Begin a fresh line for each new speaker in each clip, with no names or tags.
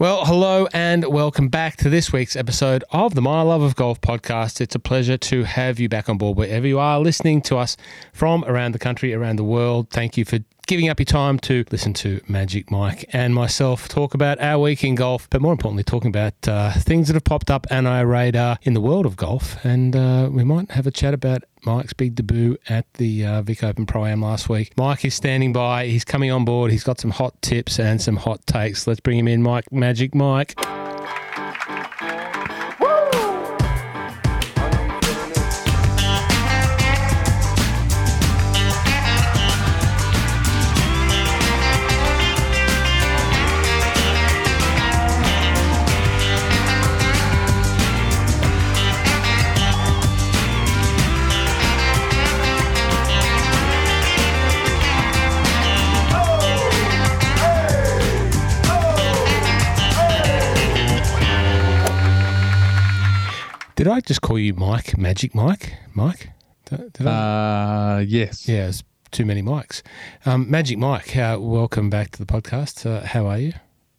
Well, hello and welcome back to this week's episode of the My Love of Golf podcast. It's a pleasure to have you back on board wherever you are listening to us from around the country, around the world. Thank you for giving up your time to listen to Magic Mike and myself talk about our week in golf, but more importantly, talking about uh, things that have popped up on our radar in the world of golf. And uh, we might have a chat about Mike's big debut at the uh, Vic Open Pro Am last week. Mike is standing by. He's coming on board. He's got some hot tips and some hot takes. Let's bring him in, Mike. Magic Mike. Did I just call you Mike? Magic Mike? Mike? Did, did I?
Uh, yes.
Yeah, it's too many mics. Um, Magic Mike, uh, welcome back to the podcast. Uh, how are you?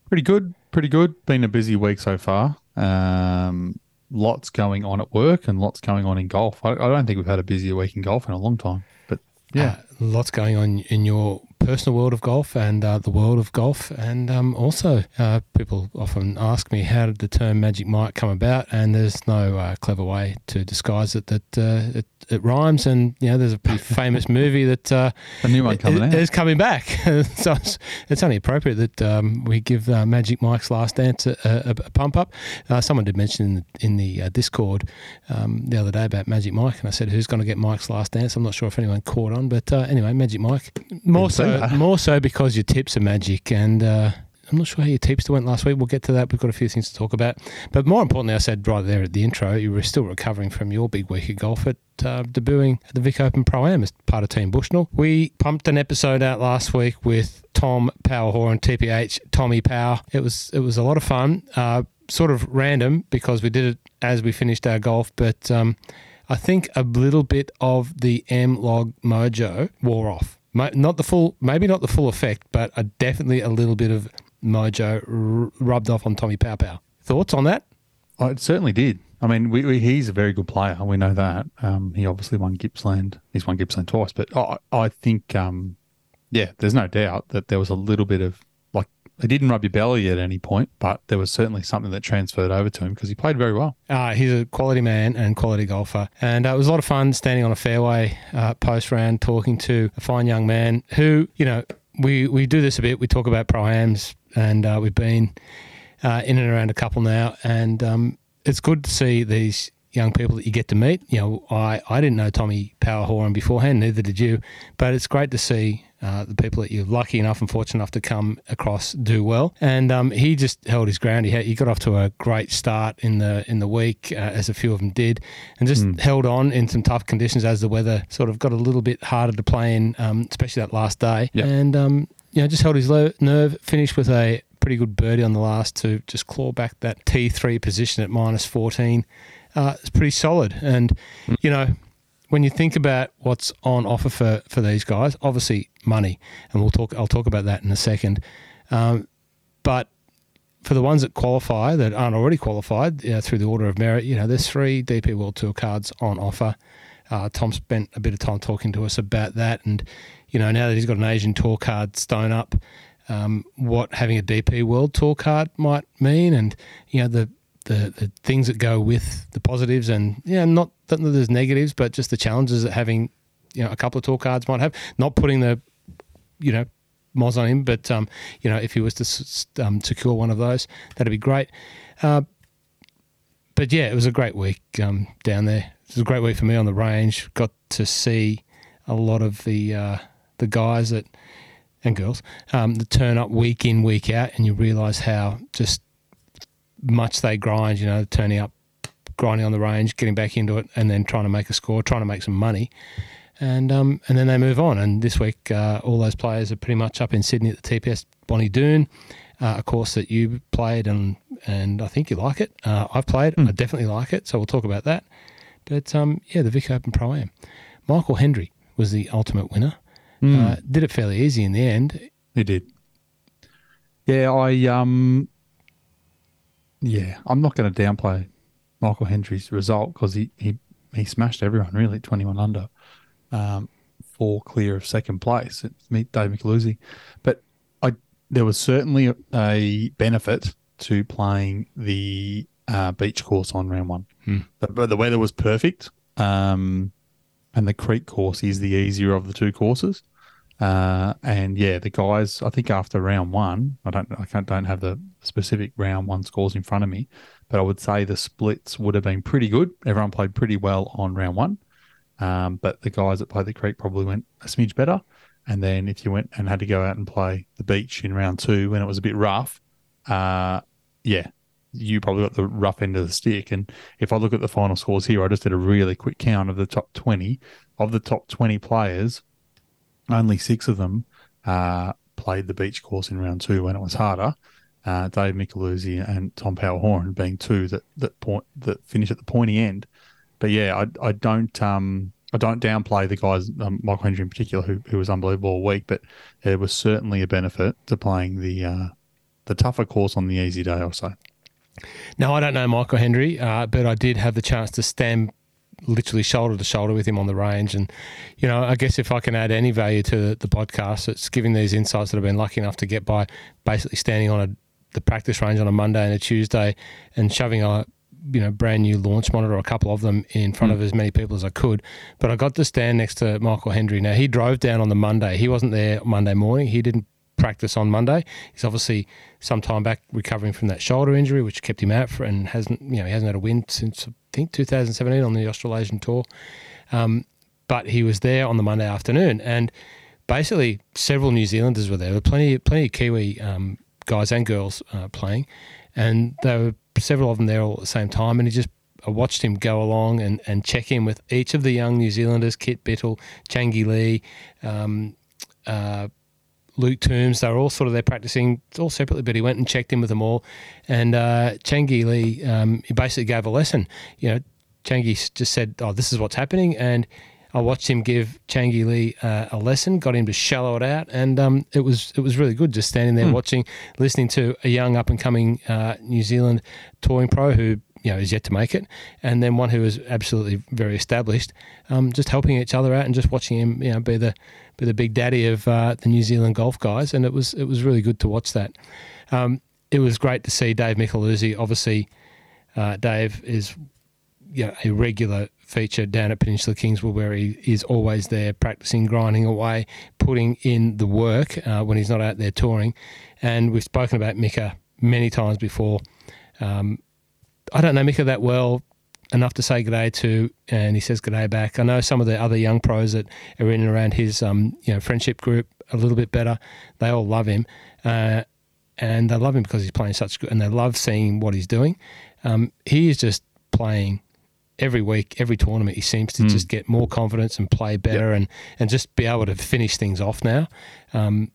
Pretty good. Pretty good. Been a busy week so far. Um, lots going on at work and lots going on in golf. I, I don't think we've had a busier week in golf in a long time. But yeah,
Uh, lots going on in your personal world of golf and uh, the world of golf. And um, also, uh, people often ask me, how did the term Magic Mike come about? And there's no uh, clever way to disguise it that uh, it, it rhymes. And, you know, there's a pretty famous movie that uh,
a new one coming out.
is coming back. so it's, it's only appropriate that um, we give uh, Magic Mike's Last Dance a, a, a pump up. Uh, someone did mention in the, in the uh, Discord um, the other day about Magic Mike, and I said, "Who's going to get Mike's Last Dance?" I'm not sure if anyone caught on, but uh, anyway, Magic Mike. More
say
so, more so because your tips are magic, and uh, I'm not sure how your tips went last week. We'll get to that. We've got a few things to talk about, but more importantly, I said right there at the intro, you were still recovering from your big week of golf at uh, debuting at the Vic Open Pro Am as part of Team Bushnell. We pumped an episode out last week with Tom Power Horan, TPH, Tommy Power. It was it was a lot of fun. Uh, sort of random because we did it as we finished our golf, but um, I think a little bit of the MLOG mojo wore off. Not the full, maybe not the full effect, but a, definitely a little bit of mojo r- rubbed off on Tommy Pow Pow. Thoughts on that?
Oh, it certainly did. I mean, we, we, he's a very good player. We know that. Um, he obviously won Gippsland. He's won Gippsland twice, but I, I think, um, yeah, there's no doubt that there was a little bit of it didn't rub your belly at any point, but there was certainly something that transferred over to him because he played very well.
Uh, he's a quality man and quality golfer. And uh, it was a lot of fun standing on a fairway uh, post round talking to a fine young man who, you know, we, we do this a bit. We talk about pro-ams and uh, we've been uh, in and around a couple now. And um, it's good to see these young people that you get to meet. You know, I, I didn't know Tommy Power Horan beforehand, neither did you. But it's great to see uh, the people that you're lucky enough and fortunate enough to come across do well. And um, he just held his ground. He, had, he got off to a great start in the in the week, uh, as a few of them did, and just held on in some tough conditions as the weather sort of got a little bit harder to play in, um, especially that last day.
Yep.
And um, you know, just held his low nerve. Finished with a pretty good birdie on the last to just claw back that T3 position at minus 14. Uh, it's pretty solid. And, you know, when you think about what's on offer for, for these guys, obviously money, and we'll talk. I'll talk about that in a second. Um, but for the ones that qualify that aren't already qualified you know, through the order of merit, you know, there's three DP World Tour cards on offer. Uh, Tom spent a bit of time talking to us about that, and you know, now that he's got an Asian Tour card stone up, um, what having a DP World Tour card might mean, and you know the the, the things that go with the positives, and yeah, not that there's negatives, but just the challenges that having you know a couple of tour cards might have. Not putting the you know moz on him, but um, you know if he was to um, secure one of those, that'd be great. Uh, but yeah, it was a great week um, down there. It was a great week for me on the range. Got to see a lot of the uh, the guys that and girls um, that turn up week in week out, and you realise how just much they grind. You know, turning up, grinding on the range, getting back into it, and then trying to make a score, trying to make some money, and um, and then they move on. And this week, uh, all those players are pretty much up in Sydney at the TPS Bonnie Doon, uh, a course that you played, and and I think you like it. Uh, I've played, I definitely like it. So we'll talk about that. But um, yeah, the Vic Open Pro Am. Michael Hendry was the ultimate winner. Uh, did it fairly easy in the end.
He did. Yeah, I um, Yeah, I'm not going to downplay Michael Hendry's result because he, he he smashed everyone really, 21 under, um, four clear of second place. Meet Dave Micheluzzi, but I there was certainly a benefit to playing the uh, beach course on round one.
Hmm.
The, the weather was perfect, um, and the creek course is the easier of the two courses. Uh, and yeah, the guys, I think after round one, I don't, I can't, don't have the specific round one scores in front of me, but I would say the splits would have been pretty good. Everyone played pretty well on round one, um, but the guys that played the creek probably went a smidge better. And then if you went and had to go out and play the beach in round two when it was a bit rough, uh, yeah, you probably got the rough end of the stick. And if I look at the final scores here, I just did a really quick count of the top 20. Of the top 20 players, only six of them uh, played the beach course in round two when it was harder. Uh, Dave Micheluzzi and Tom Power being two that that point that finish at the pointy end. But yeah, I, I don't um I don't downplay the guys um, Michael Hendry in particular who, who was unbelievable all week, but it was certainly a benefit to playing the uh, the tougher course on the easy day. Say.
Now I don't know Michael Hendry, uh, but I did have the chance to stand literally shoulder to shoulder with him on the range. And, you know, I guess if I can add any value to the podcast, it's giving these insights that I've been lucky enough to get by basically standing on a, the practice range on a Monday and a Tuesday and shoving a, you know, brand new launch monitor, a couple of them in front mm. of as many people as I could. But I got to stand next to Michael Hendry. Now, he drove down on the Monday. He wasn't there Monday morning. He didn't practice on Monday. He's obviously some time back recovering from that shoulder injury, which kept him out for, and hasn't, you know, he hasn't had a win since think 2017 on the Australasian tour. Um, but he was there on the Monday afternoon, and basically several New Zealanders were there. There were plenty, plenty of Kiwi um, guys and girls uh, playing, and there were several of them there all at the same time. And he just I watched him go along and, and check in with each of the young New Zealanders, Kit Bittle, Changi Lee, um, uh, Luke Toombs. They were all sort of there practicing all separately, but he went and checked in with them all. And uh, Changi Lee, um, he basically gave a lesson. You know, Changi just said, "Oh, this is what's happening," and I watched him give Changi Lee uh, a lesson, got him to shallow it out, and um, it was it was really good just standing there mm. watching, listening to a young up and coming uh, New Zealand touring pro who you know is yet to make it, and then one who is absolutely very established, um, just helping each other out and just watching him you know be the be the big daddy of uh, the New Zealand golf guys, and it was it was really good to watch that. Um, it was great to see Dave Micheluzzi. Obviously, uh, Dave is you know, a regular feature down at Peninsula Kingswood where he is always there practicing, grinding away, putting in the work uh, when he's not out there touring. And we've spoken about Mika many times before. Um, I don't know Mika that well enough to say g'day to, and he says g'day back. I know some of the other young pros that are in and around his, um, you know, friendship group a little bit better. They all love him, uh, and they love him because he's playing such good, and they love seeing what he's doing. Um, he is just playing every week, every tournament. He seems to mm. just get more confidence and play better, yep. and and just be able to finish things off now. Um,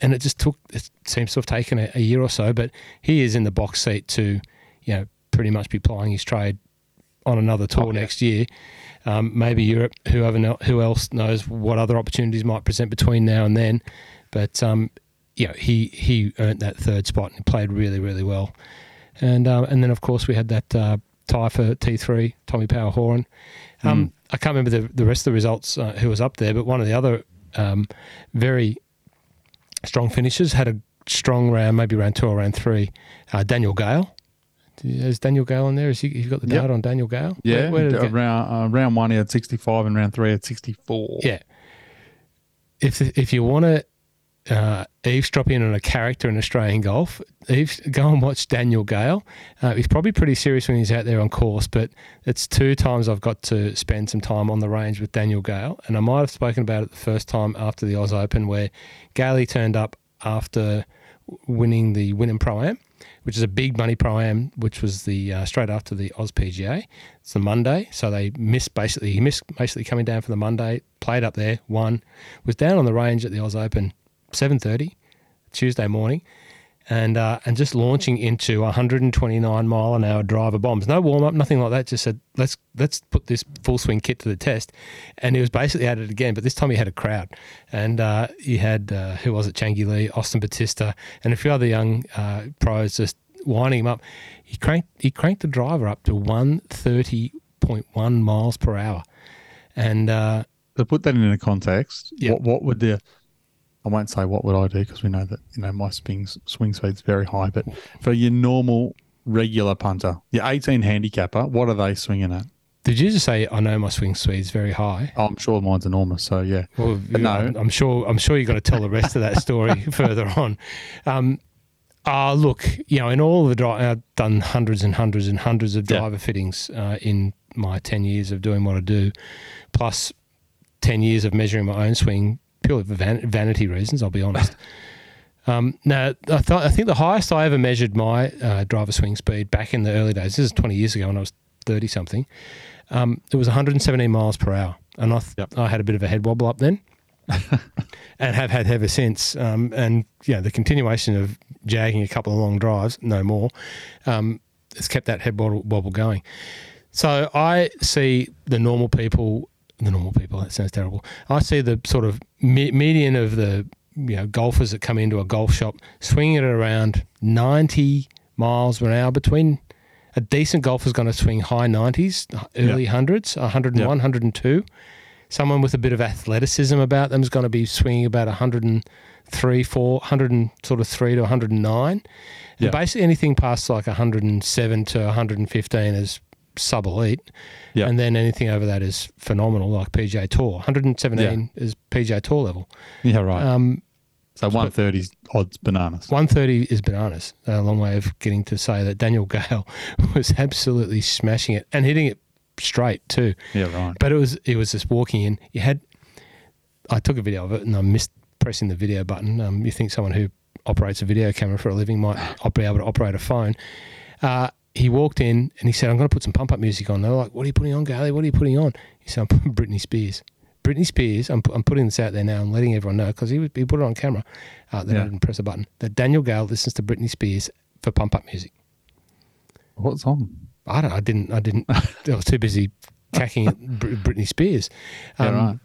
and it just took it seems to have taken a, a year or so, but he is in the box seat to, you know, pretty much be plying his trade on another tour oh, yeah. next year. Um, maybe Europe. Whoever who else knows what other opportunities might present between now and then. But um, you know, he he earned that third spot and played really really well. And uh, and then of course we had that uh, tie for T three Tommy Power Horan. Um, mm. I can't remember the the rest of the results uh, who was up there, but one of the other um, very strong finishers had a strong round, maybe round two or round three. Uh, Daniel Gale is Daniel Gale on there? Is he, you got the data yep. on Daniel Gale?
Yeah, where, where round uh, round one he had sixty five and round three had sixty four.
Yeah. If if you want to uh, eavesdrop in on a character in Australian golf, eaves, go and watch Daniel Gale. Uh, he's probably pretty serious when he's out there on course, but it's two times I've got to spend some time on the range with Daniel Gale, and I might have spoken about it the first time after the Oz Open where Gailey turned up after winning the Wynnum Pro Am which is a big money pro am, which was the uh, straight after the Oz PGA. It's the Monday, so they missed basically. He missed basically coming down for the Monday. Played up there, won, was down on the range at the Oz Open, seven thirty, Tuesday morning, and uh, and just launching into 129 mile an hour driver bombs. No warm up, nothing like that. Just said let's let's put this full swing kit to the test, and he was basically at it again. But this time he had a crowd, and uh, he had uh, who was it? Changi Lee, Austin Bautista, and a few other young uh, pros just winding him up. He cranked he cranked the driver up to one thirty point one miles per hour, and uh,
To put that into context,
Yeah.
what what would the I won't say what would I do because we know that you know my swing swing speed's very high. But for your normal regular punter, your 18 handicapper, what are they swinging at?
did you just say I know my swing speed's very high?
Oh, I'm sure mine's enormous. So yeah,
Well,
But no.
I'm, I'm sure. I'm sure you're going to tell the rest of that story further on. Um, uh, look, you know, in all the dri I've done hundreds and hundreds and hundreds of
Yeah.
driver fittings uh, in my ten years of doing what I do, plus ten years of measuring my own swing purely for van- vanity reasons. I'll be honest. Um, now, I thought I think the highest I ever measured my uh, driver swing speed back in the early days. This is 20 years ago when I was 30 something. Um, it was 117 miles per hour, and I, th-
Yep.
I had a bit of a head wobble up then, and have had ever since. Um, and yeah, the continuation of jagging a couple of long drives, no more, um, has kept that head wobble, wobble going. So I see the normal people, the normal people. That sounds terrible. I see the sort of me- median of the you know golfers that come into a golf shop swinging it around 90 miles per hour between. A decent golfer's going to swing high 90s, early hundreds, 101,
Yeah.
102. Someone with a bit of athleticism about them is going to be swinging about 103, 4, 100 and sort of 3 to 109.
Yeah.
And basically anything past like 107 to 115 is sub elite.
Yeah.
And then anything over that is phenomenal, like PGA Tour. 117 is PGA Tour level.
yeah, right.
Um,
so 130's odds bananas.
130 is bananas. A long way of getting to say that Daniel Gale was absolutely smashing it and hitting it straight too.
Yeah, right.
But it was it was just walking in. You had I took a video of it and I missed pressing the video button. Um, you think someone who operates a video camera for a living might be able to operate a phone. Uh, he walked in and he said, "I'm going to put some pump up music on." They're like, "What are you putting on, Gally? What are you putting on?" He said, "I'm putting Britney Spears." Britney Spears. I'm, I'm putting this out there now I'm letting everyone know because he, he put it on camera. Uh, that I didn't press a button. That Daniel Gale listens to Britney Spears for pump up music.
What's on?
I don't. I didn't. I didn't. I was too busy cacking at Britney Spears.
Yeah,
Um,
right.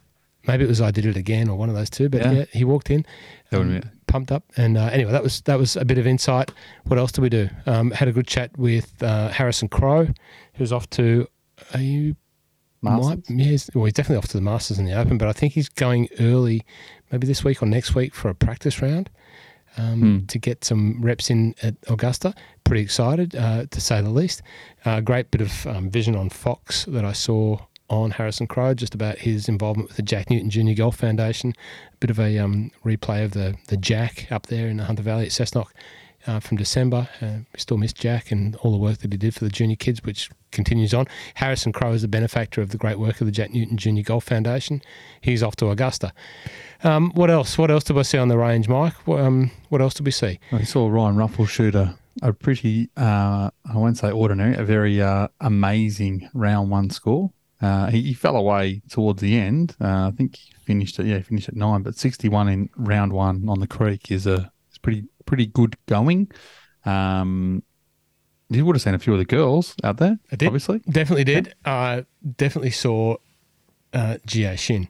Maybe it was I did it again or one of those two. But yeah,
Yeah.
he walked in, um, pumped up, and uh, anyway, that was that was a bit of insight. What else did we do? Um, had a good chat with uh, Harrison Crowe, who's off to. Are you?
Masters?
Might, yeah, he's, well, he's definitely off to the Masters in the Open, but I think he's going early, maybe this week or next week for a practice round um,
Hmm.
to get some reps in at Augusta. Pretty excited, uh, to say the least. Uh, great bit of um, vision on Fox that I saw on Harrison Crowe, just about his involvement with the Jack Newton Junior Golf Foundation. A bit of a um, replay of the the Jack up there in the Hunter Valley at Cessnock uh, from December. Uh, we still miss Jack and all the work that he did for the junior kids, which continues on. Harrison Crowe is the benefactor of the great work of the Jack Newton Junior Golf Foundation. He's off to Augusta. Um, what else? What else did I see on the range, Mike? What, um, what else did we see?
I saw Ryan Ruffels shoot a, a pretty, uh, I won't say ordinary, a very uh, amazing round one score. Uh, he, he fell away towards the end. Uh, I think he finished at yeah, he finished at nine, but sixty-one in round one on the creek is a is pretty pretty good going. Um, you would have seen a few of the girls out there,
I did.
obviously.
Definitely did. Uh, definitely saw uh, Jiyai Shin,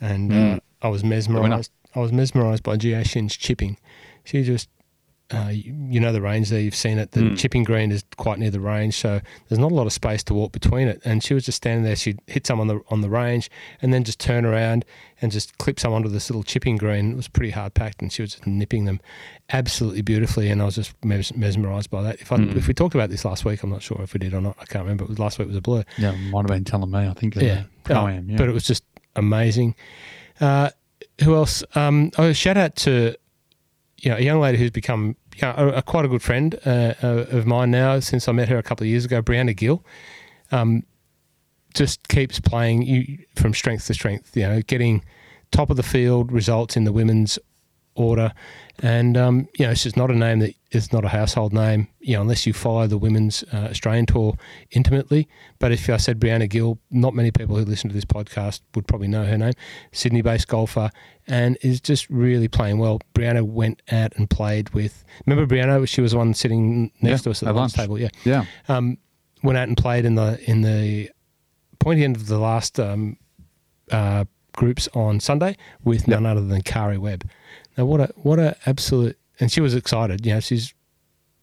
and uh,
Mm.
I was mesmerized. I was mesmerized by Jiyai Shin's chipping. She just, uh, you, you know, the range there. You've seen it. The
Mm.
chipping green is quite near the range, so there's not a lot of space to walk between it. And she was just standing there. She'd hit some on the on the range, and then just turn around and just clip some onto this little chipping green. It was pretty hard packed, and she was just nipping them absolutely beautifully. And I was just mes- mesmerized by that. If I,
Mm.
if we talked about this last week, I'm not sure if we did or not. I can't remember. Was last week was a blur.
Yeah, might have been telling me. I think.
Yeah, Oh,
am. Yeah,
but it was just amazing. Uh, who else? Um, oh, shout out to you know a young lady who's become you know, a, a quite a good friend uh, uh, of mine now since I met her a couple of years ago. Brianna Gill, um, just keeps playing you from strength to strength. You know, getting top of the field results in the women's order, and um, you know, it's not a name that is not a household name. You know, unless you follow the women's uh, Australian tour intimately. But if I said Brianna Gill, not many people who listen to this podcast would probably know her name. Sydney-based golfer, and is just really playing well. Brianna went out and played with. Remember Brianna? She was the one sitting next
Yeah,
to us at the lunch table. Yeah
yeah.
um, went out and played in the in the pointy end of the last um, uh, groups on Sunday with none other than Karrie Webb. Now, what a what a absolute! And she was excited. You know, she's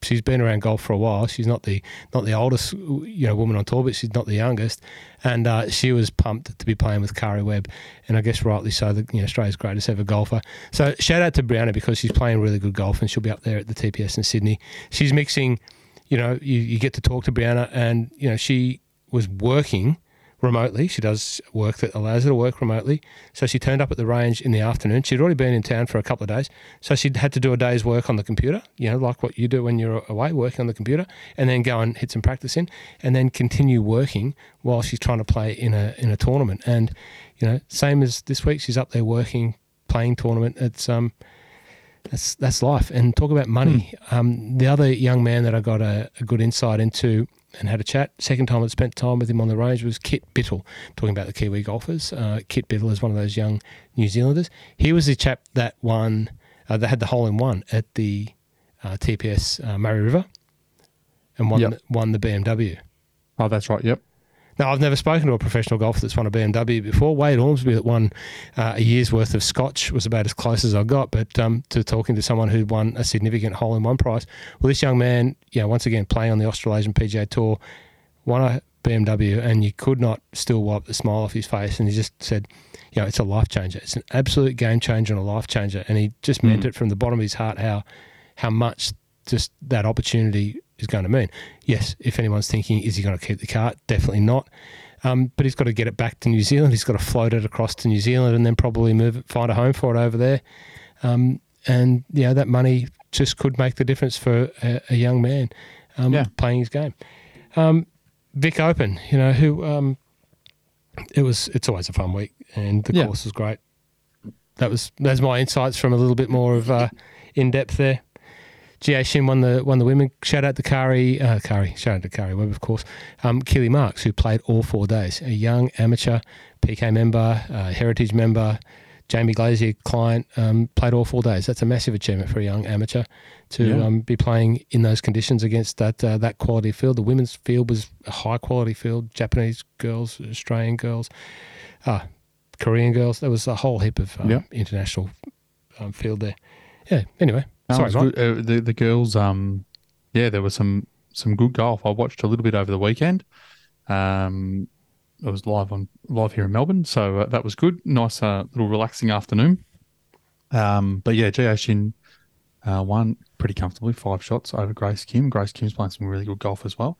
she's been around golf for a while. She's not the not the oldest you know woman on tour, but she's not the youngest. And uh, she was pumped to be playing with Karrie Webb, and I guess rightly so. The, you know, Australia's greatest ever golfer. So shout out to Brianna because she's playing really good golf, and she'll be up there at the TPS in Sydney. She's mixing. You know, you, you get to talk to Brianna, and you know she was working remotely. She does work that allows her to work remotely. So she turned up at the range in the afternoon. She'd already been in town for a couple of days. So she'd had to do a day's work on the computer, you know, like what you do when you're away, working on the computer, and then go and hit some practice in, and then continue working while she's trying to play in a in a tournament. And, you know, same as this week, she's up there working, playing tournament. It's um that's that's life. And talk about money. Mm. Um, the other young man that I got a, a good insight into and had a chat. Second time I spent time with him on the range was Kit Bittle, talking about the Kiwi golfers. Uh, Kit Bittle is one of those young New Zealanders. He was the chap that won, uh, that had the hole in one at the uh, TPS uh, Murray River and won, yep. won the BMW.
Oh, that's right. Yep.
Now, I've never spoken to a professional golfer that's won a BMW before. Wade Ormsby that won uh, a year's worth of scotch was about as close as I got, but um, to talking to someone who won a significant hole in one prize. Well, this young man, you know, once again playing on the Australasian PGA Tour, won a BMW, and you could not still wipe the smile off his face. And he just said, you know, it's a life changer. It's an absolute game changer and a life changer. And he just mm. meant it from the bottom of his heart how how much just that opportunity is going to mean. Yes, if anyone's thinking, is he going to keep the cart? Definitely not. Um, but he's got to get it back to New Zealand. He's got to float it across to New Zealand and then probably move it, find a home for it over there. Um, and you know that money just could make the difference for a, a young man um, yeah. playing his game. Um, Vic Open, you know, who um, it was. It's always a fun week, and the yeah. course was great. That was that's my insights from a little bit more of uh, in depth there. Jiyai Shin won the won the women. Shout out to Karrie, uh, Karrie, shout out to Karrie Webb, of course. Um, Keely Marks, who played all four days, a young amateur PK member, uh, heritage member. Jamie Glazier, client, um, played all four days. That's a massive achievement for a young amateur to yeah. um, be playing in those conditions against that uh, that quality field. The women's field was a high quality field. Japanese girls, Australian girls, uh, Korean girls. There was a whole heap of um, yeah. international um, field there. Yeah. Anyway, Sorry,
good. Uh, the the girls, um, yeah, there was some some good golf. I watched a little bit over the weekend. Um, it was live on live here in Melbourne, so uh, that was good. Nice uh, little relaxing afternoon. Um, but yeah, Jiyai Shin uh, won pretty comfortably, five shots over Grace Kim. Grace Kim's playing some really good golf as well.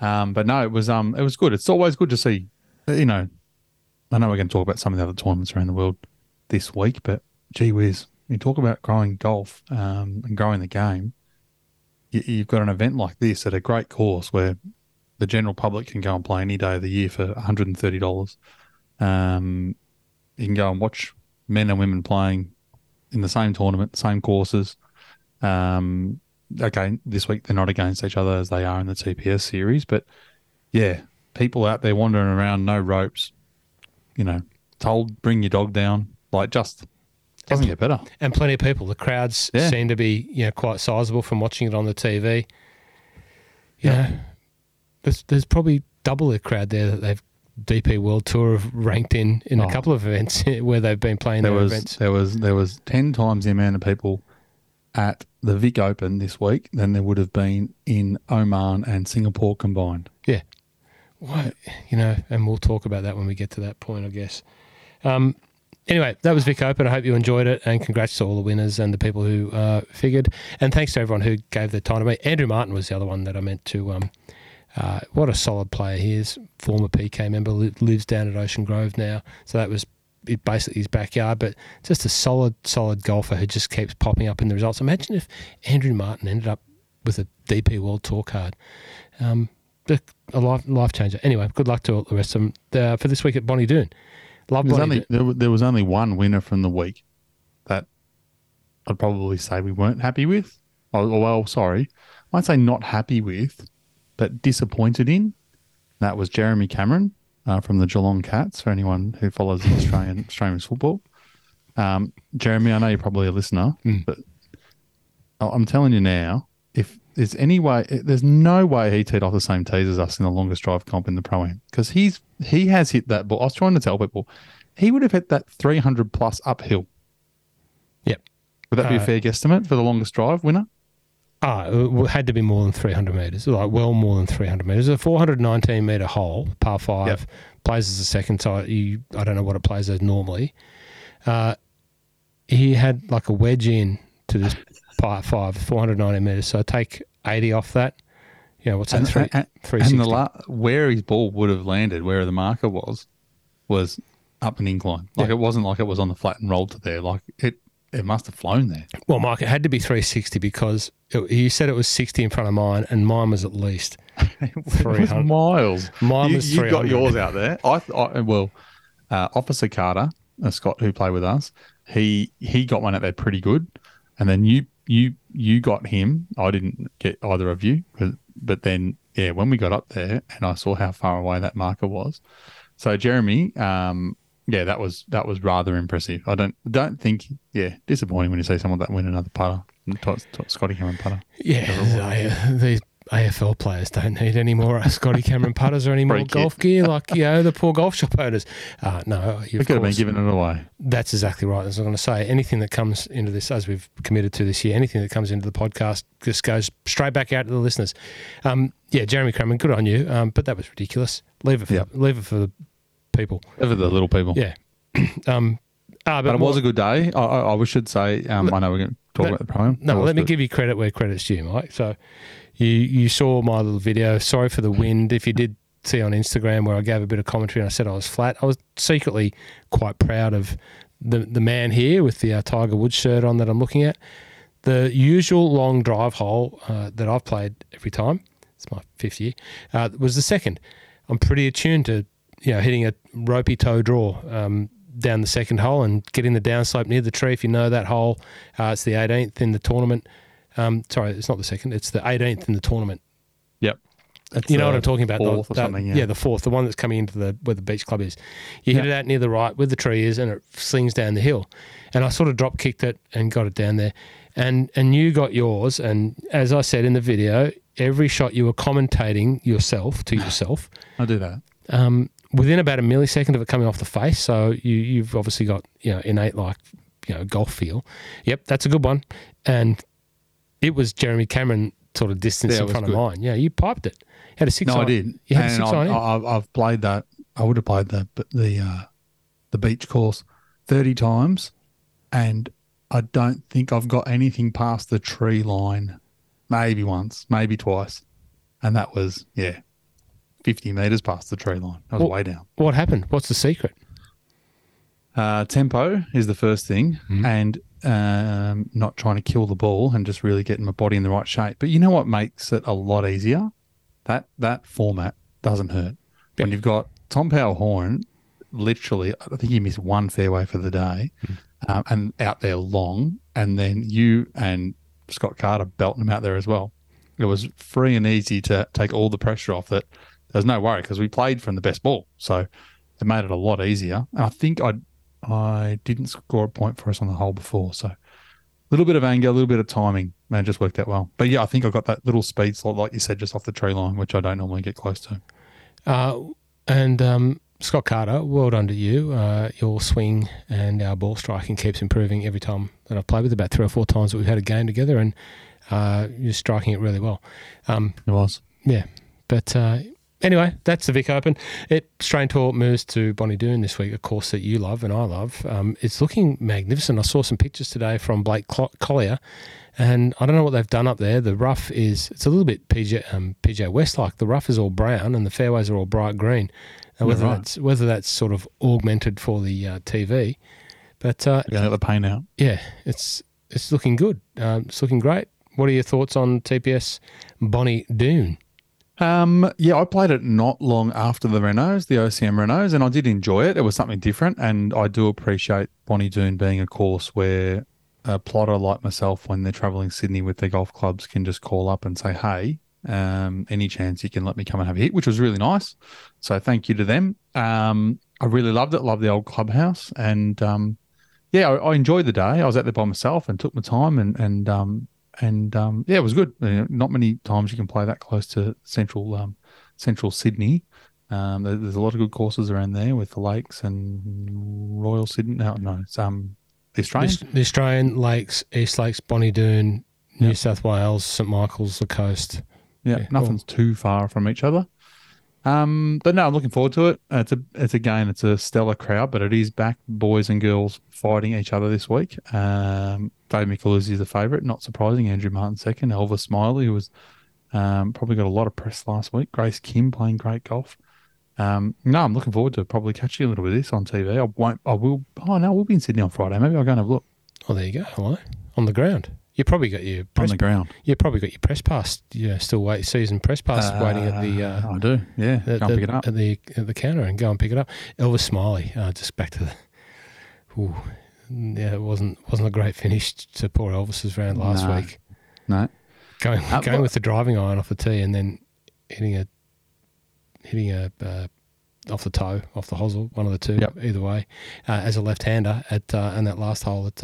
Um, but no, it was um, it was good. It's always good to see. You know, I know we're going to talk about some of the other tournaments around the world this week, but gee whiz, you talk about growing golf um, and growing the game, you, have got an event like this at a great course where the general public can go and play any day of the year for $130. Um, you can go and watch men and women playing in the same tournament, same courses. Um, okay, this week they're not against each other as they are in the TPS series, but yeah, people out there wandering around, no ropes, you know, told bring your dog down, like just doesn't get better.
And plenty of people. The crowds yeah. seem to be, you know, quite sizable from watching it on the TV. You yeah. know, there's there's probably double the crowd there that they've DP World Tour have ranked in in oh. a couple of events where they've been playing
there
their
was,
events.
There was there was ten times the amount of people at the Vic Open this week than there would have been in Oman and Singapore combined.
Yeah. Well, you know, and we'll talk about that when we get to that point, I guess. Um, anyway, that was Vic Open. I hope you enjoyed it, and congrats to all the winners and the people who uh, figured. And thanks to everyone who gave their time to me. Andrew Martin was the other one that I meant to. Um, uh, what a solid player he is. Former PK member, lives down at Ocean Grove now. So that was basically his backyard, but just a solid, solid golfer who just keeps popping up in the results. Imagine if Andrew Martin ended up with a DP World Tour card. Um, a life, life changer. Anyway, good luck to all the rest of them uh, for this week at Bonnie Doon.
Love there was, only, there, there was only one winner from the week that I'd probably say we weren't happy with. Oh, well, sorry. I'd say not happy with, but disappointed in. That was Jeremy Cameron uh, from the Geelong Cats, for anyone who follows Australian Australian football. Um, Jeremy, I know you're probably a listener, mm. but I'm telling you now, there's any way, there's no way he teed off the same tees as us in the longest drive comp in the pro am because he's he has hit that ball. I was trying to tell people he would have hit that 300 plus uphill.
Yep.
Would that be uh, a fair guesstimate for the longest drive winner?
Ah, it had to be more than 300 metres, like well more than 300 metres. A 419 metre hole, par five,
Yep.
plays as a second. So you, I don't know what it plays as normally. Uh, he had like a wedge in to this par five, 490 metres. So take 80 off that. You know, what's that?
And,
Three,
and, and the la- where his ball would have landed, where the marker was, was up an incline. Like
Yeah.
it wasn't like it was on the flat and rolled to there. Like it, it must have flown there.
well, Mike, it had to be 360 because it, he said it was 60 in front of mine, and mine was at least.
it
300.
miles.
Mine
you,
was
you got yours out there. I, th- I well, uh, Officer Carter, uh, Scott, who played with us, he he got one out there pretty good, and then you you you got him. I didn't get either of you, but, but then yeah, when we got up there and I saw how far away that marker was, so Jeremy, um, yeah, that was that was rather impressive. I don't don't think yeah, disappointing when you see someone that win another putter, Scotty Cameron putter.
Yeah, the, these AFL players don't need any more uh, Scotty Cameron putters or any more golf gear like, you know, the poor golf shop owners. Uh, no, you
could have been giving it away.
That's exactly right. As I'm going to say, anything that comes into this, as we've committed to this year, anything that comes into the podcast just goes straight back out to the listeners. Um, yeah, Jeremy Cameron, good on you, um, but that was ridiculous. Leave it for
Yep.
leave it for the people.
Ever the little people.
Yeah. um, ah,
But it
more-
was a good day. I, I, I should say. Um, I know we're going to talk
Let-
about the program.
No, let me
good.
give you credit where credit's due, Mike. So you you saw my little video. Sorry for the wind. If you did see on Instagram where I gave a bit of commentary and I said I was flat, I was secretly quite proud of the the man here with the uh, Tiger Woods shirt on that I'm looking at. The usual long drive hole uh, that I've played every time. It's my fifth year. Uh, was the second. I'm pretty attuned to you know hitting a ropey toe draw. Um, down the second hole and getting the downslope near the tree. If you know that hole, uh, it's the 18th in the tournament. Um, sorry, it's not the second. It's the 18th in the tournament.
Yep. That's
You know what I'm talking about? the-
Fourth or
that-
something. Yeah.
the fourth, the one that's coming into the where the beach club is. You hit
Yeah.
it out near the right where the tree is, and it slings down the hill. And I sort of drop kicked it and got it down there. And and you got yours. And as I said in the video, every shot you were commentating yourself to yourself.
I'll do that.
Um, within about a millisecond of it coming off the face, so you you've obviously got you know innate like you know golf feel. Yep, that's a good one. And it was Jeremy Cameron sort of distance
Yeah,
in front
good.
of mine. Yeah, you piped it. You Had a six.
No, I did.
You had a six
I've,
iron?
I've, I've played that. I would have played the the uh, the beach course thirty times, and I don't think I've got anything past the tree line. Maybe once, maybe twice, and that was yeah, fifty meters past the tree line. I was way down.
What happened? What's the secret?
Uh, tempo is the first thing,
Mhm.
and um, not trying to kill the ball and just really getting my body in the right shape. But you know what makes it a lot easier? That that format doesn't hurt. When you've got Tom Power Horan, literally, I think he missed one fairway for the day, um, and out there long, and then you and Scott Carter belting him out there as well. It was free and easy to take all the pressure off. That there's no worry because we played from the best ball, so it made it a lot easier. And I think I I didn't score a point for us on the hole before, so a little bit of anger, a little bit of timing, man, just worked out well. But yeah, I think I got that little speed slot, like you said, just off the tree line, which I don't normally get close to.
Uh, and um, Scott Carter, well done to you. Uh, your swing and our ball striking keeps improving every time that I've played with. About three or four times that we've had a game together, and uh, you're striking it really well. Um,
It was.
Yeah. But uh, anyway, that's the Vic Open. It Strain Tour moves to Bonnie Doon this week, a course that you love and I love. Um, it's looking magnificent. I saw some pictures today from Blake Collier, and I don't know what they've done up there. The rough is it's a little bit PJ um, PJ West like. The rough is all brown and the fairways are all bright green. And whether
right.
that's whether that's sort of augmented for the uh, TV, but uh,
We're going to get the pain out.
yeah, it's it's looking good. Um, it's looking great. What are your thoughts on TPS Bonnie Doon?
Um, yeah, I played it not long after the Renaults, the OCM Renaults, and I did enjoy it. It was something different, and I do appreciate Bonnie Doon being a course where a plotter like myself, when they're traveling Sydney with their golf clubs, can just call up and say, "Hey, um, any chance you can let me come and have a hit?" Which was really nice. So thank you to them. Um, I really loved it. Loved the old clubhouse, and um, yeah, I, I enjoyed the day. I was out there by myself and took my time, and and um, and um, yeah, it was good. You know, not many times you can play that close to central um, central Sydney. Um, there- there's a lot of good courses around there with the lakes and Royal Sydney. No, no, it's um the Australian.
The, Australian Lakes, East Lakes, Bonnie Doon, New
Yep.
South Wales, St Michael's, the coast.
Yeah,
Yeah,
nothing's too far from each other. Um, but no, I'm looking forward to it. It's a, it's again, it's a stellar crowd, but it is back, boys and girls fighting each other this week. Um, Dave Micheluzzi is the favourite, not surprising. Andrew Martin second. Elvis Smylie, who was um, probably got a lot of press last week. Grace Kim playing great golf. Um, no, I'm looking forward to probably catching a little bit of this on TV. I won't. I will. Oh no, we'll be in Sydney on Friday. Maybe I'll go and have a look
Oh, there you go. Hello. On the ground. You probably got your
on the ground.
You probably got your press pass. Yeah, still wait season press pass waiting at the. Uh,
I do. Yeah,
the,
go
the-
pick it up.
at the at the counter and go and pick it up. Elvis Smylie, uh, just back to the. Ooh, yeah, it wasn't wasn't a great finish to poor Elvis's round last
No.
week.
No,
Going
Uh,
going with the driving iron off the tee and then hitting a hitting a uh, off the toe, off the hosel, one of the two,
Yep.
either way, uh, as a left-hander at uh, and that last hole at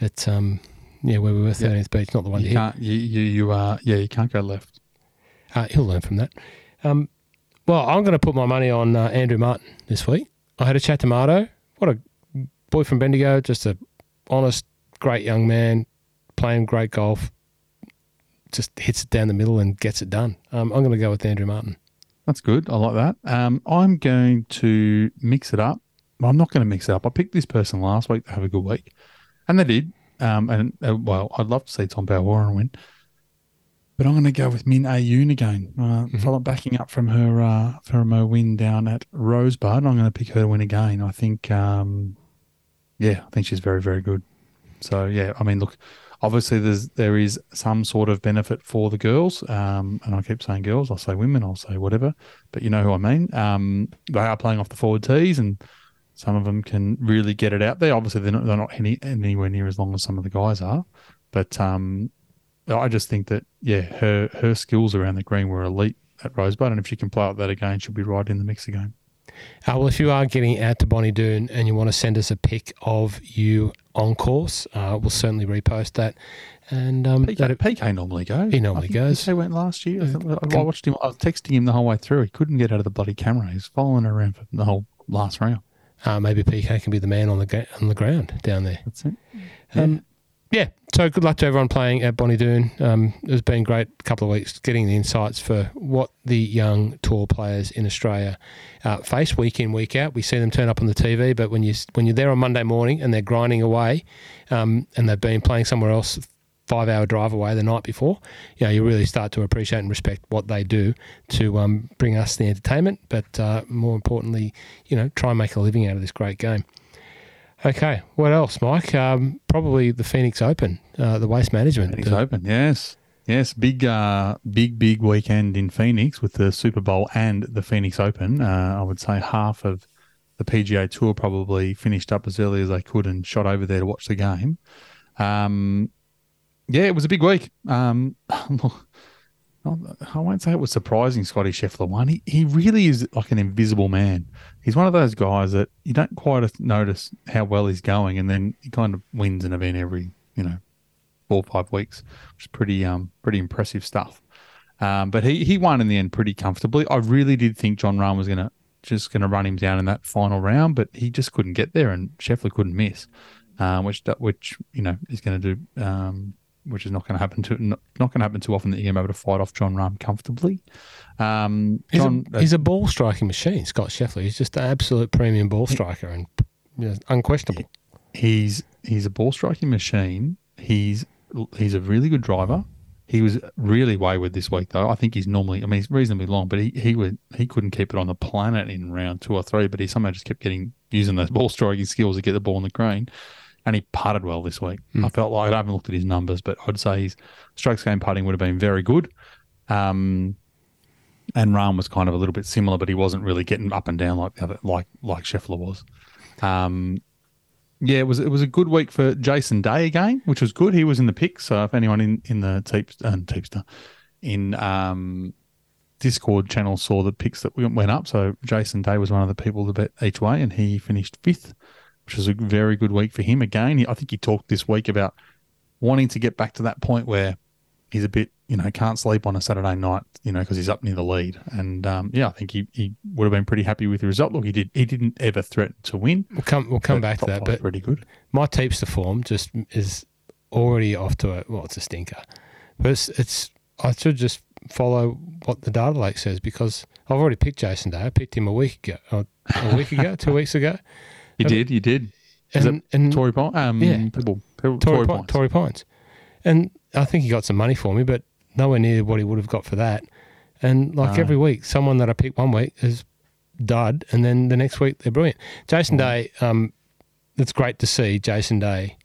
at um yeah where we were thirteenth beach, not the one you,
you can't. You you you uh yeah you can't go left.
Uh, he'll learn from that. Um, well, I'm going to put my money on uh, Andrew Martin this week. I had a chat to Marto. What a boy from Bendigo, just a honest, great young man, playing great golf. Just hits it down the middle and gets it done. Um, I'm going to go with Andrew Martin.
That's good. I like that. Um, I'm going to mix it up. I'm not going to mix it up. I picked this person last week to have a good week, and they did. Um, and uh, well, I'd love to see Tom Warren win, but I'm going to go with Min A Yoon again. Uh,
Mhm.
Follow backing up from her uh, from her win down at Rosebud. I'm going to pick her to win again. I think, um, yeah, I think she's very very good. So yeah, I mean, look, obviously there's there is some sort of benefit for the girls, um, and I keep saying girls, I'll say women, I'll say whatever, but you know who I mean. Um, they are playing off the forward tees, and some of them can really get it out there. Obviously, they're not, they're not any, anywhere near as long as some of the guys are, but um, I just think that yeah, her her skills around the green were elite at Rosebud, and if she can play like that again, she'll be right in the mix again.
Uh, well, if you are getting out to Bonnie Doon and you want to send us a pic of you on course, uh, we'll certainly repost that. And um,
PK,
that
PK normally goes.
He normally
think
goes.
PK went last year. I, thought- I watched him. I was texting him the whole way through. He couldn't get out of the bloody camera. He's following around for the whole last round.
Uh, maybe PK can be the man on the ga- on the ground down there.
That's it.
Um, yeah. So good luck to everyone playing at Bonnie Doon. Um, it's been a great couple of weeks getting the insights for what the young tour players in Australia uh, face week in week out. We see them turn up on the TV, but when you when you're there on Monday morning and they're grinding away, um, and they've been playing somewhere else. Five hour drive away the night before, you know, you really start to appreciate and respect what they do to um, bring us the entertainment, but uh, more importantly, you know, try and make a living out of this great game. Okay, what else, Mike? Um, probably the Phoenix Open, uh, the waste management.
Phoenix
Uh,
Open, yes. Yes, big, uh, big, big weekend in Phoenix with the Super Bowl and the Phoenix Open. Uh, I would say half of the PGA Tour probably finished up as early as they could and shot over there to watch the game. Um, yeah, it was a big week. Um, I won't say it was surprising Scotty Scheffler won. He, he really is like an invisible man. He's one of those guys that you don't quite notice how well he's going, and then he kind of wins an event every, you know, four or five weeks, which is pretty um pretty impressive stuff. Um, but he he won in the end pretty comfortably. I really did think Jon Rahm was gonna just gonna run him down in that final round, but he just couldn't get there, and Scheffler couldn't miss, um, which which you know is going to do. Um, which is not going to happen to not, not going to happen too often that you're going to be able to fight off Jon Rahm comfortably. Um,
He's,
John,
a, he's a ball striking machine, Scott Scheffler. He's just an absolute premium ball striker and you know, unquestionable.
he's he's a ball striking machine. He's he's a really good driver. He was really wayward this week though. I think he's normally I mean he's reasonably long, but he he would he couldn't keep it on the planet in round two or three, but he somehow just kept getting using those ball striking skills to get the ball in the green. And he putted well this week.
Hmm.
I felt like I haven't looked at his numbers, but I'd say his strokes gained putting would have been very good. Um, and Rahm was kind of a little bit similar, but he wasn't really getting up and down like the other, like like Scheffler was. Um, yeah, it was it was a good week for Jason Day again, which was good. He was in the picks. So if anyone in in the Teepster, uh, Teepster in um, Discord channel saw the picks that went up, so Jason Day was one of the people to bet each way, and he finished fifth, which was a very good week for him. Again, I think he talked this week about wanting to get back to that point where he's a bit, you know, can't sleep on a Saturday night, you know, because he's up near the lead. And um, yeah, I think he, he would have been pretty happy with the result. Look, he did he didn't ever threaten to win.
We'll come we'll come back to that, but
pretty good.
my Teepster form just is already off to a well, it's a stinker. But it's, it's I should just follow what the data lake says because I've already picked Jason Day. I picked him a week ago, a week ago, two weeks ago.
You
Um,
did, you did. Is
And, and
Torrey Pines? Um,
Yeah.
Torrey,
Torrey
Pines.
Torrey Pines. And I think he got some money for me, but nowhere near what he would have got for that. And like
No.
every week, someone that I pick one week is dud, and then the next week they're brilliant. Jason
Mm.
Day, um, it's great to see Jason Day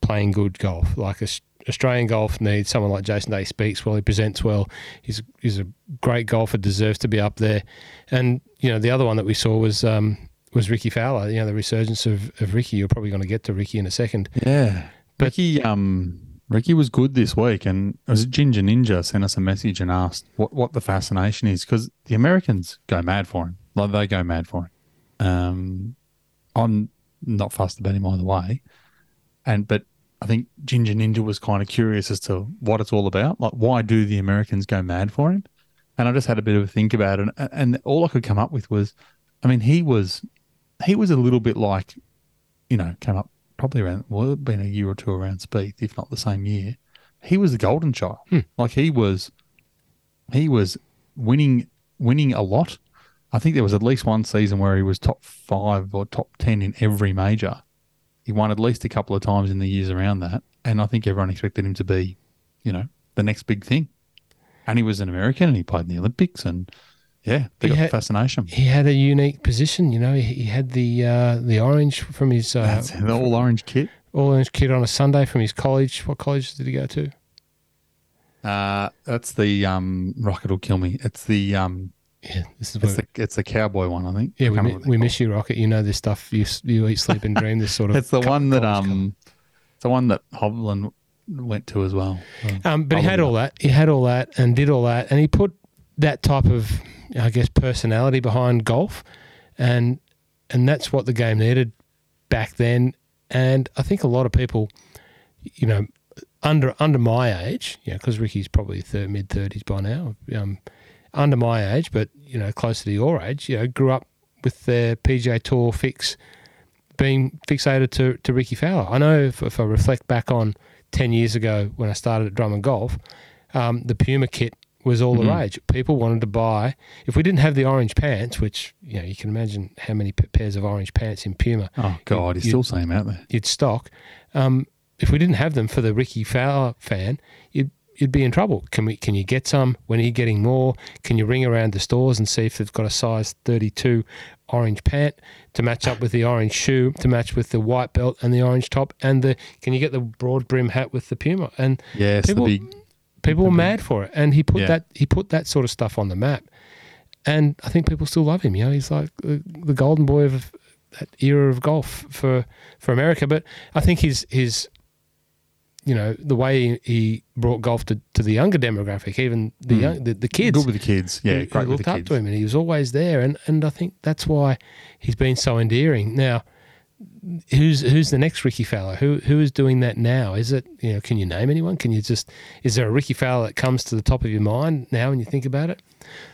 playing good golf. Like Australian golf needs someone like Jason Day. He speaks well, he presents well. He's he's a great golfer, deserves to be up there. And you know the other one that we saw was um, was Rickie Fowler. You know the resurgence of, of Rickie. You're probably going to get to Rickie in a second.
Yeah.
But-
Rickie, um, Rickie was good this week, and it was Ginger Ninja sent us a message and asked what, what the fascination is because the Americans go mad for him. Like they go mad for him. Um, I'm not fussed about him either way, and but I think Ginger Ninja was kind of curious as to what it's all about. Like, why do the Americans go mad for him? And I just had a bit of a think about it, and, and all I could come up with was, I mean, he was, he was a little bit like, you know, came up probably around well, it'd been a year or two around Spieth, if not the same year. He was the golden child.
Hmm.
Like he was, he was winning, winning a lot. I think there was at least one season where he was top five or top ten in every major. He won at least a couple of times in the years around that, and I think everyone expected him to be, you know, the next big thing. And he was an American, and he played in the Olympics, and yeah, they
He
got
had-
fascination.
he had a unique position. You know, he, he had the uh, the orange from his uh,
That's the all orange kit.
all orange kit on a Sunday from his college. What college did he go to?
Uh, that's the um, rocket will kill me. It's the um,
Yeah, this is
it's the it's the cowboy one, I think.
yeah.
I
We, mi- we miss you, Rocket. You know this stuff. You you eat, sleep, and dream. This sort of.
It's the one that um, it's the one that Hovland went to as well.
Um, but he had all that. He had all that and did all that, and he put that type of, I guess, personality behind golf, and and that's what the game needed back then. And I think a lot of people, you know, under under my age, you know, because Rickie's probably mid thirties by now, um, under my age, but you know, closer to your age, you know, grew up with their PGA Tour fix being fixated to, to Rickie Fowler. I know if, if I reflect back on 10 years ago when I started at Drummond Golf, um, the Puma kit was all the
Mhm.
rage. People wanted to buy, if we didn't have the orange pants, which, you know, you can imagine how many p- pairs of orange pants in Puma
Oh God,
you-
still saying out there.
you'd stock. Um, if we didn't have them for the Rickie Fowler fan, you'd you'd be in trouble. Can we? Can you get some? When are you getting more? Can you ring around the stores and see if they've got a size thirty-two orange pant to match up with the orange shoe, to match with the white belt and the orange top, and the can you get the broad brim hat with the Puma? And
Yes,
People-
the big.
People were mad for it, and he put
Yeah.
that he put that sort of stuff on the map, and I think people still love him. You know, he's like the, the golden boy of that era of golf for for America. But I think his his you know the way he brought golf to, to the younger demographic, even the
Mm.
young the, the kids.
Good with the kids. Yeah,
who-
great
who
with
looked
the
up
kids.
to him, and he was always there. And and I think that's why he's been so endearing. Now, who's who's the next Rickie Fowler? Who who is doing that now? Is it you know? Can you name anyone? Can you just is there a Rickie Fowler that comes to the top of your mind now when you think about it?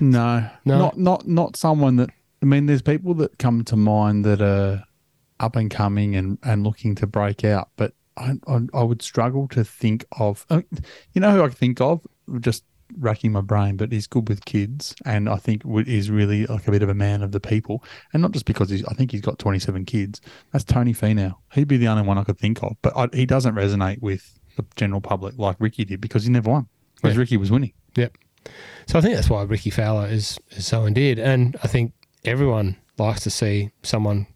No,
No.
not not not someone that. I mean, there's people that come to mind that are up and coming and and looking to break out, but I I, I would struggle to think of. uh, You know who I think of? Just racking my brain, but he's good with kids, and I think is really like a bit of a man of the people, and not just because he's. I think he's got 27 kids. That's Tony Finau. He'd be the only one I could think of, but I, he doesn't resonate with the general public like Rickie did because he never won. Whereas
Yeah.
Rickie was winning. Yep.
So I think that's why Rickie Fowler is, is so endeared, and I think everyone likes to see someone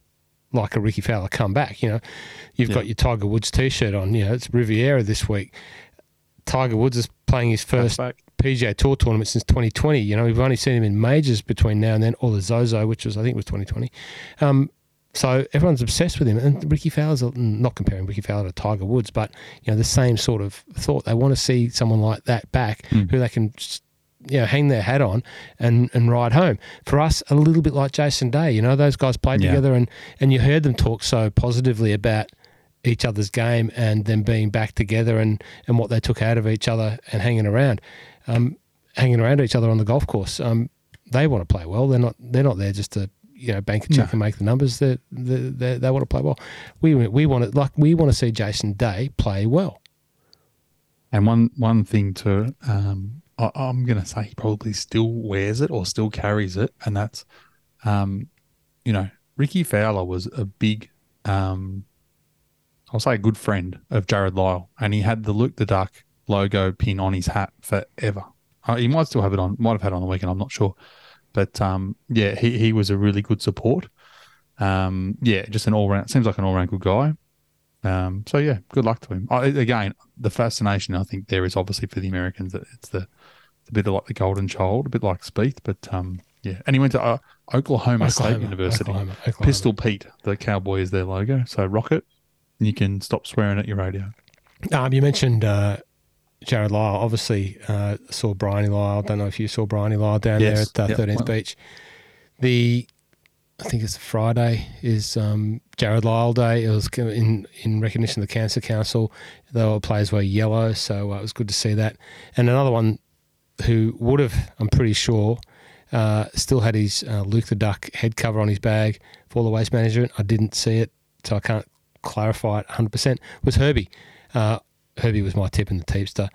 like a Rickie Fowler come back. You know, you've
Yeah.
got your Tiger Woods T-shirt on. You know, it's Riviera this week. Tiger Woods is playing his first. PGA Tour tournament since 2020. You know, we've only seen him in majors between now and then, or the Zozo, which was I think was 2020. Um, so everyone's obsessed with him, and Rickie Fowler's not comparing Rickie Fowler to Tiger Woods, but you know the same sort of thought. They want to see someone like that back,
Mm.
who they can, just, you know, hang their hat on and and ride home. For us, a little bit like Jason Day. You know, those guys played
Yeah.
together, and and you heard them talk so positively about each other's game and them being back together and, and what they took out of each other and hanging around, um, hanging around each other on the golf course. Um, they want to play well. They're not. They're not there just to you know bank a check
No.
and make the numbers. They they they, they want to play well. We we want to like we want to see Jason Day play well.
And one one thing to, um, I, I'm going to say he probably still wears it or still carries it, and that's, um, you know, Rickie Fowler was a big, um, I'll say a good friend of Jarrod Lyle, and he had the Leuk the Duck logo pin on his hat forever. Uh, he might still have it on, might have had it on the weekend, I'm not sure. But um, yeah, he, he was a really good support. Um, yeah, just an all round, seems like an all round good guy. Um, so yeah, good luck to him. I, again, the fascination I think there is obviously for the Americans that it's the it's a bit like the golden child, a bit like Spieth, but um, yeah. And he went to uh, Oklahoma,
Oklahoma,
State University.
Oklahoma, Oklahoma.
Pistol Pete, the cowboy is their logo. So rocket, you can stop swearing at your radio.
Um, you mentioned uh, Jarrod Lyle. Obviously, uh, saw Briony Lyle. I don't know if you saw Briony Lyle down
Yes.
there at uh,
Yep.
13th
Well-
Beach. The I think it's Friday is um, Jarrod Lyle Day. It was in in recognition of the Cancer Council. The players were yellow, so uh, it was good to see that. And another one who would have, I'm pretty sure, uh, still had his uh, Leuk the Duck head cover on his bag for the waste management. I didn't see it, so I can't clarify it 100%. Was Herbie. Uh, Herbie was my tip in the Teepster.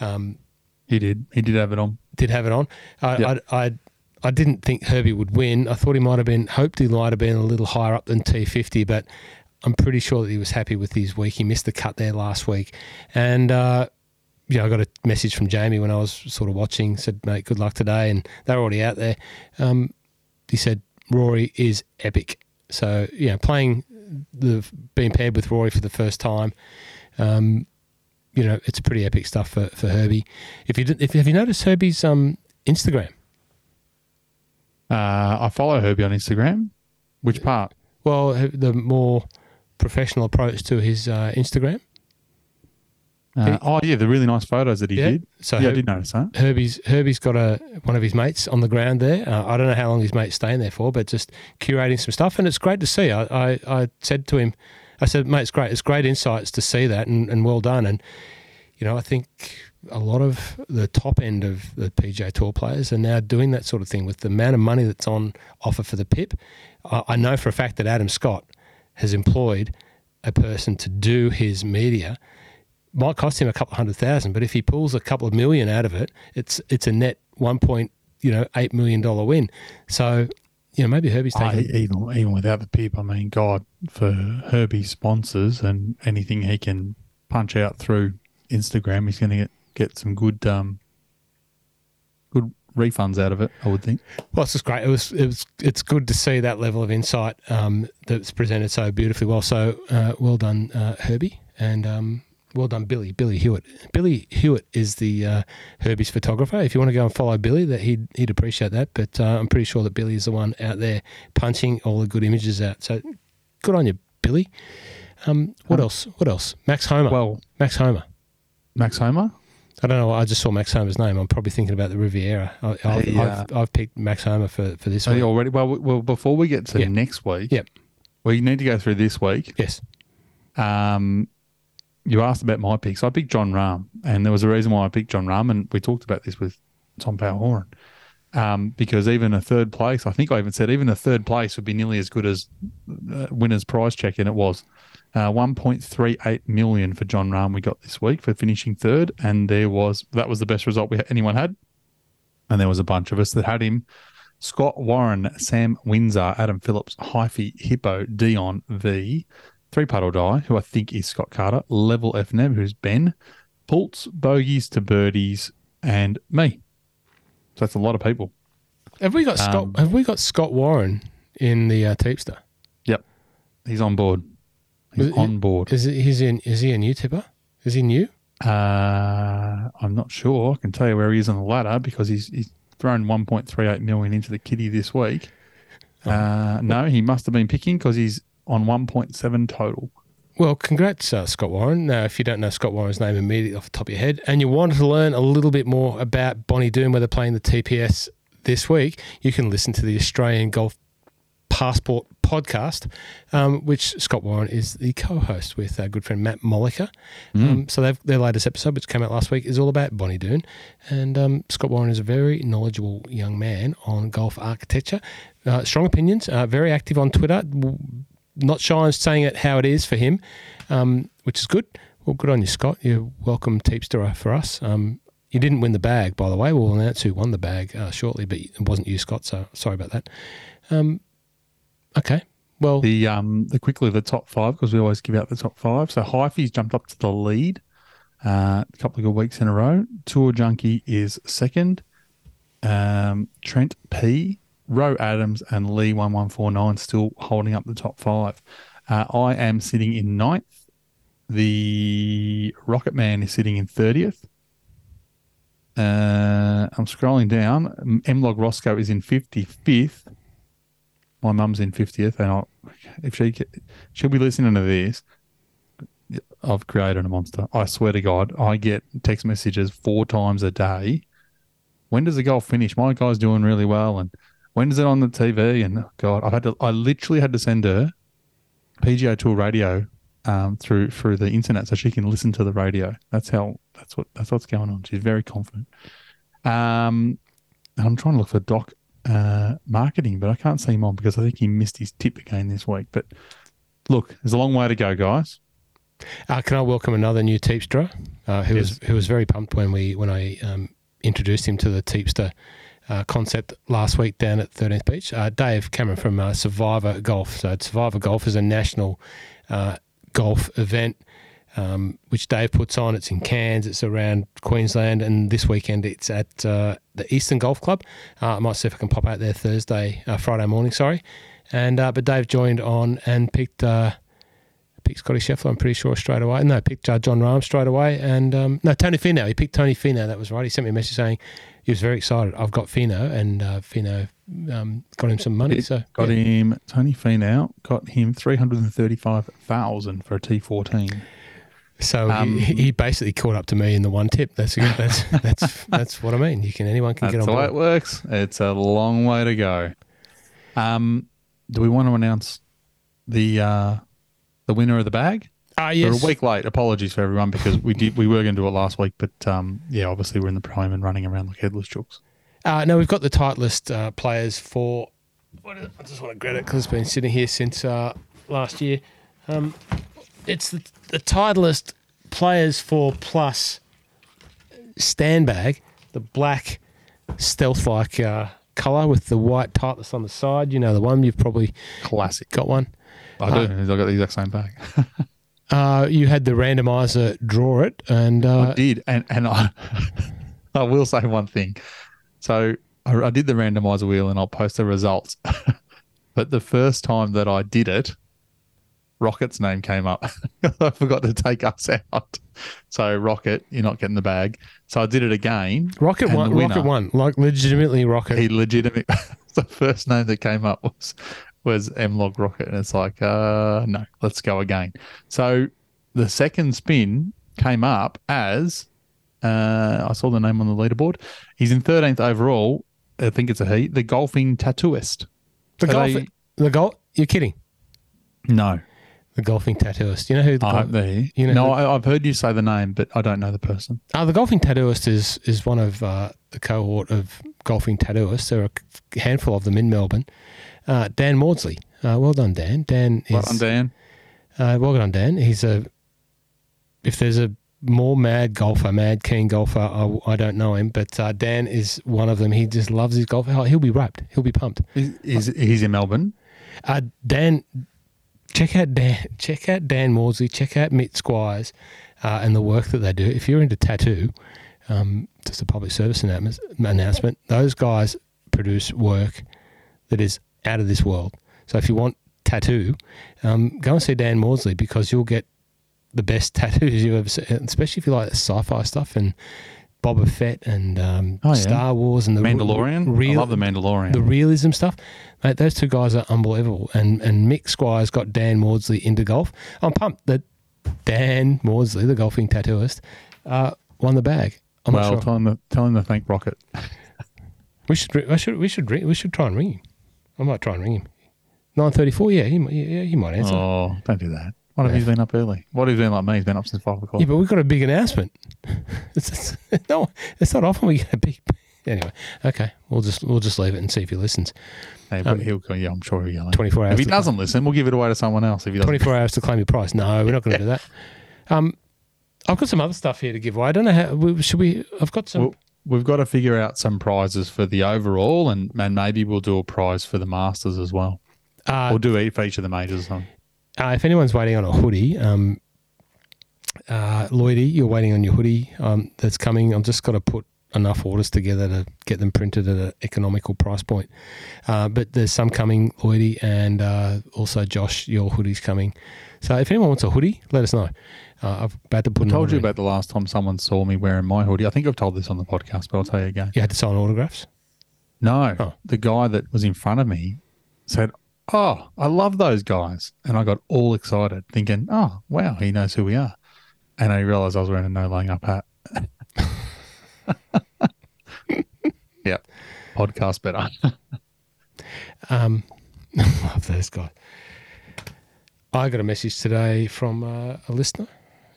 Um,
He did. He did have it on.
did have it on. I,
Yep.
I, I, I didn't think Herbie would win. I thought he might have been, hoped he might have been a little higher up than T50, but I'm pretty sure that he was happy with his week. He missed the cut there last week. And, uh, yeah, I got a message from Jamie when I was sort of watching, said, mate, good luck today. And they're already out there. Um, he said, Rory is epic. So, yeah, playing the, being paired with Rory for the first time, um, you know, it's pretty epic stuff for, for Herbie. If you if have you noticed Herbie's um, Instagram?
Uh, I follow Herbie on Instagram. Which part?
Well, the more professional approach to his uh, Instagram.
Uh, oh yeah, the really nice photos that he
Yeah.
did.
So
yeah, I did notice that.
Herbie's Herbie's got a one of his mates on the ground there. Uh, I don't know how long his mate's staying there for, but just curating some stuff, and it's great to see. I, I, I said to him, I said, mate, it's great. It's great insights to see that, and, and well done. And you know, I think a lot of the top end of the PJ Tour players are now doing that sort of thing with the amount of money that's on offer for the PIP. I, I know for a fact that Adam Scott has employed a person to do his media might cost him a couple of hundred thousand, but if he pulls a couple of million out of it, it's it's a net one point you know eight million dollar win. So you know maybe Herbie's
I,
taking.
even even without the pip, I mean, God, for Herbie's sponsors and anything he can punch out through Instagram, he's going to get get some good um good refunds out of it. I would think.
Well, it's just great. It was it was it's good to see that level of insight um, that's presented so beautifully well. So uh, well done, uh, Herbie, and um, well done, Billy. Billy Hewitt. Billy Hewitt is the uh, Herbie's photographer. If you want to go and follow Billy, that he'd he'd appreciate that. But uh, I'm pretty sure that Billy is the one out there punching all the good images out. So good on you, Billy. Um, what
Um,
else? What else? Max Homa.
Well,
Max Homa.
Max Homa.
I don't know. I just saw Max Homa's name. I'm probably thinking about the Riviera. I, I've, I've picked Max Homa for, for this week.
you already well, well before we get to
Yeah.
next week.
Yep.
We need to go through this week.
Yes.
Um, you asked about my picks. I picked Jon Rahm, and there was a reason why I picked Jon Rahm, and we talked about this with Tom Power Horan. Um, because even a third place, I think I even said even a third place would be nearly as good as uh, winner's prize check, and it was uh, 1.38 million for Jon Rahm. We got this week for finishing third, and there was that was the best result we anyone had, and there was a bunch of us that had him. Scott Warren, Sam Windsor, Adam Phillips, Hyphy, Hippo, Dion V, Three Putt or Die, who I think is Scott Carter, Level F Neb, who's Ben, Pultz, Bogies to Birdies, and me. So that's a lot of people.
Have we got Scott?
Um,
Have we got Scott Warren in the uh, Teepster?
Yep. He's on board. He's
it-
on board.
Is it, he's in? Is he a new tipper? Is he new?
Uh, I'm not sure. I can tell you where he is on the ladder because he's he's thrown 1.38 million into the kitty this week. Uh, no, he must have been picking because he's on 1.7 total.
Well, congrats, uh, Scott Warren. Now, if you don't know Scott Warren's name immediately off the top of your head, and you wanted to learn a little bit more about Bonnie Doon, where they're playing the TPS this week, you can listen to the Australian Golf Passport podcast, um, which Scott Warren is the co-host with our good friend Matt Molliker. Um, so they've, their latest episode, which came out last week, is all about Bonnie Doon, and um, Scott Warren is a very knowledgeable young man on golf architecture. Uh, strong opinions, uh, very active on Twitter. Not shy on saying it how it is for him, um, which is good. Well, good on you, Scott. You're welcome, Teepster, for us. Um, you didn't win the bag, by the way. We'll announce who won the bag uh, shortly, but it wasn't you, Scott. So sorry about that. Um, okay. Well,
The um the quickly the top five because we always give out the top five. So Hyphy's jumped up to the lead uh, a couple of good weeks in a row. Tour Junkie is second. Um, Trent P, Roe Adams, and Lee one one four nine still holding up the top five. Uh, I am sitting in ninth. The Rocket Man is sitting in thirtieth. Uh, I'm scrolling down. MLOG Rossco is in fifty fifth. My mum's in fiftieth, and I, if she she'll be listening to this, I've created a monster. I swear to God, I get text messages four times a day. When does the golf finish? My guy's doing really well, and when is it on the TV? And oh God, I've had to. I literally had to send her PGA Tour radio um, through through the internet so she can listen to the radio. That's how. That's what. That's what's going on. She's very confident. Um, and I'm trying to look for Doc uh, marketing, but I can't see him on because I think he missed his tip again this week. But look, there's a long way to go, guys.
Uh, can I welcome another new Teepster uh, who
Yes.
was who was very pumped when we when I um, introduced him to the Teepster uh, concept last week down at 13th Beach. Uh, Dave Cameron from uh, Survivor Golf. So Survivor Golf is a national uh, golf event um, which Dave puts on. It's in Cairns. It's around Queensland, and this weekend it's at uh, the Eastern Golf Club. Uh, I might see if I can pop out there Thursday, Friday morning. Sorry, and but Dave joined on and picked. Picked Scotty Scheffler, I'm pretty sure, straight away. No, picked Jon Rahm straight away. And um, no, Tony Finau. He picked Tony Finau. That was right. He sent me a message saying he was very excited. I've got Finau, and uh, Finau um, got him some money. So
Got
yeah.
him Tony Finau, got him three hundred and thirty five thousand for a T fourteen.
So
Um,
he, he basically caught up to me in the one tip. That's that's that's that's what I mean. You can anyone can
That's
get on
way
board.
it works. It's a long way to go. Um, do we want to announce the uh, the winner of the bag?
Ah,
We're
yes.
a week late. Apologies for everyone because we did we were going to do it last week, but um, yeah, obviously we're in the prime and running around like headless chooks.
Uh, no, we've got the tight list uh, players for. What is, I just want to grab it because it's been sitting here since uh, last year. Um, it's the, the tight list players for plus stand bag, the black stealth like uh, color with the white tightless on the side. You know the one you've probably
Classic.
got one.
I do. I've got the exact same bag.
Uh, you had the randomizer draw it, and uh,
I did, and and I I will say one thing. So I, I did the randomizer wheel, and I'll post the results. but the first time that I did it, Rocket's name came up. I forgot to take us out. So Rocket, you're not getting the bag. So I did it again.
Rocket won.
the
Rocket
winner-
won. Like legitimately, Rocket.
He legitimate. the first name that came up was was MLOG Rocket, and it's like, uh, no, let's go again. So the second spin came up as uh, I saw the name on the leaderboard. He's in thirteenth overall. I think it's a he. The golfing tattooist.
the
Are
golf.
they-
The golf. You're kidding.
No,
The golfing tattooist. You know who? The gol- you know
no,
who-
I, I've heard you say the name, but I don't know the person.
Uh, the golfing tattooist is is one of uh, the cohort of golfing tattooists. There are a handful of them in Melbourne. Uh, Dan Maudsley. Uh, well done, Dan. Dan is
Well done, Dan.
Uh, well done, Dan. He's a. If there's a more mad golfer, mad keen golfer, I, I don't know him, but uh, Dan is one of them. He just loves his golf. He'll be wrapped. He'll be pumped.
Is, is he's in Melbourne?
Uh, Dan, check out Dan. Check out Dan Maudsley. Check out Mitt Squires, uh, and the work that they do. If you're into tattoo, um, just a public service announcement. Those guys produce work that is out of this world. So if you want tattoo, um, go and see Dan Maudsley because you'll get the best tattoos you've ever see, especially if you like sci-fi stuff and Boba Fett and um,
Oh, yeah.
Star Wars and the
Mandalorian.
Real,
I love the Mandalorian.
the realism stuff. Mate, those two guys are unbelievable. And and Mick Squires got Dan Maudsley into golf. I'm pumped that Dan Maudsley, the golfing tattooist, uh, won the bag. I'm
well,
not sure.
tell him to, tell him to thank Rocket.
We should ri- I should we should we should try and ring him. I might try and ring him. Nine thirty four. Yeah, he might, yeah, he might answer.
Oh, don't do that. What if
Yeah.
he's been up early? What have he's been like me? He's been up since five o'clock.
Yeah, but we've got a big announcement. it's, it's, no, it's not often we get a big. Anyway, okay, we'll just we'll just leave it and see if he listens.
Hey, but he'll go, yeah, I'm sure he'll.
Twenty four hours.
If he doesn't listen, we'll give it away to someone else. If he doesn't,
24 hours to claim your price. No, we're not going to do that. Um, I've got some other stuff here to give away. I don't know how. we- Should we? I've got some.
Well, we've got to figure out some prizes for the overall, and, and maybe we'll do a prize for the Masters as well.
uh,
We'll do for each of the majors. or something.
Uh, if anyone's waiting on a hoodie, um, uh, Lloydie, you're waiting on your hoodie um, that's coming. I've just got to put enough orders together to get them printed at an economical price point. Uh, but there's some coming, Lloydie, and uh, also Josh, your hoodie's coming. So if anyone wants a hoodie, let us know. Uh, I've about to put
I told you
in.
about the last time someone saw me wearing my hoodie. I think I've told this on the podcast, but I'll tell you again.
You had to sign autographs.
No,
Oh.
the guy that was in front of me said, "Oh, I love those guys," and I got all excited, thinking, "Oh, wow, he knows who we are." And I realised I was wearing a no laying up hat. yep, podcast better.
Um, love those guys. I got a message today from uh, a listener,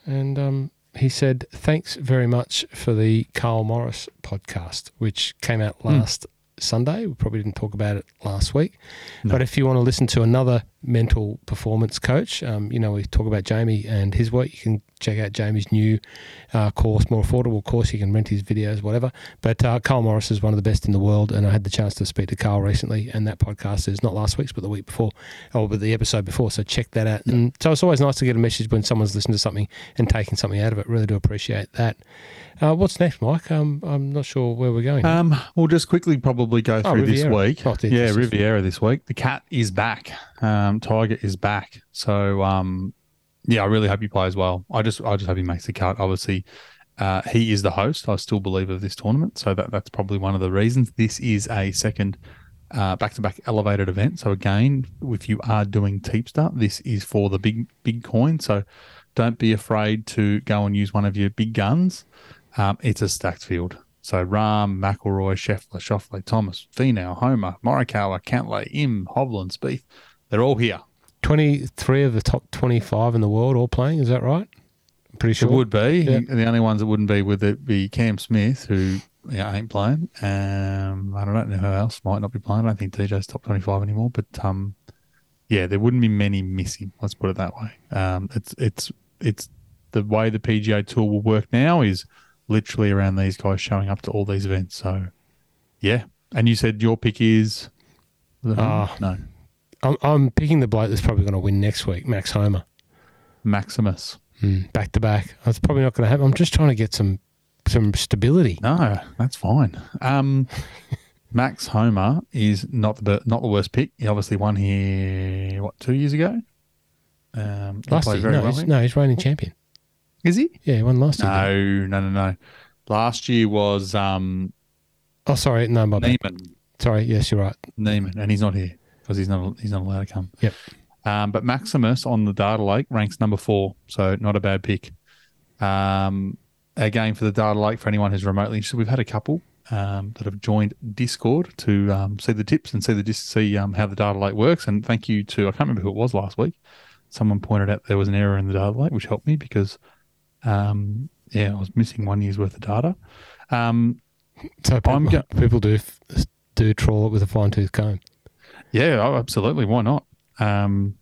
and um, he said, "Thanks very much for the Carl Morris podcast, which came out last Sunday. We probably didn't talk about it last week,
No.
but if you want to listen to another mental performance coach, um, you know, we talk about Jamie and his work. You can check out Jamie's new uh, course, more affordable course. You can rent his videos, whatever. But uh, Carl Morris is one of the best in the world, and I had the chance to speak to Carl recently, and that podcast is not last week's, but the week before, or but the episode before. So check that out. And so it's always nice to get a message when someone's listening to something and taking something out of it. Really do appreciate that. Uh, what's next, Mike? Um, I'm not sure where we're going.
Um, we'll just quickly probably go
Oh,
through this week.
Oh,
yeah, Riviera this week. The cat is back. Um, Tiger is back. So um, yeah, I really hope he plays well. I just I just hope he makes the cut. Obviously, uh, he is the host. I still believe of this tournament, so that that's probably one of the reasons. This is a second uh, back-to-back elevated event. So again, if you are doing Teepster, this is for the big big coin. So don't be afraid to go and use one of your big guns. Um, it's a stacked field. So Rahm, McIlroy, Scheffler, Schauffele, Thomas, Finau, Homa, Morikawa, Cantlay, Im, Hovland, Spieth. They're all here.
23 of the top 25 in the world all playing. Is that right? I'm pretty sure.
It would be.
Yeah.
The only ones that wouldn't be would it be Cam Smith, who yeah, ain't playing. Um, I don't know who else might not be playing. I don't think DJ's top twenty-five anymore. But um, yeah, there wouldn't be many missing. Let's put it that way. Um, it's it's it's the way the PGA Tour will work now is literally around these guys showing up to all these events. So yeah, and you said your pick is
Ah.
no
I'm, I'm picking the bloke that's probably going to win next week, Max Homa.
Maximus.
Mm, back to back. That's probably not going to happen. I'm just trying to get some some stability.
No, that's fine. Um, Max Homa is not the not the worst pick. He obviously won here what two years ago. Um,
Last year, no,
well
he's, no, he's reigning champion.
Is he?
Yeah, he won last year.
No, no, no, no. Last year was um,
Oh, sorry, no, my bad.
Niemann.
Sorry, yes, you're right.
Niemann, and he's not here because he's not he's not allowed to come.
Yep.
Um, but Maximus on the data lake ranks number four, so not a bad pick. Um, again for the data lake for anyone who's remotely interested, we've had a couple um, that have joined Discord to um, see the tips and see the see um, how the data lake works. And thank you to I can't remember who it was last week. Someone pointed out there was an error in the data lake, which helped me because um, yeah, I was missing one year's worth of data. Um,
So people,
go-
people do f- do trawl it with a fine tooth comb.
Yeah, oh, absolutely. Why not? Um,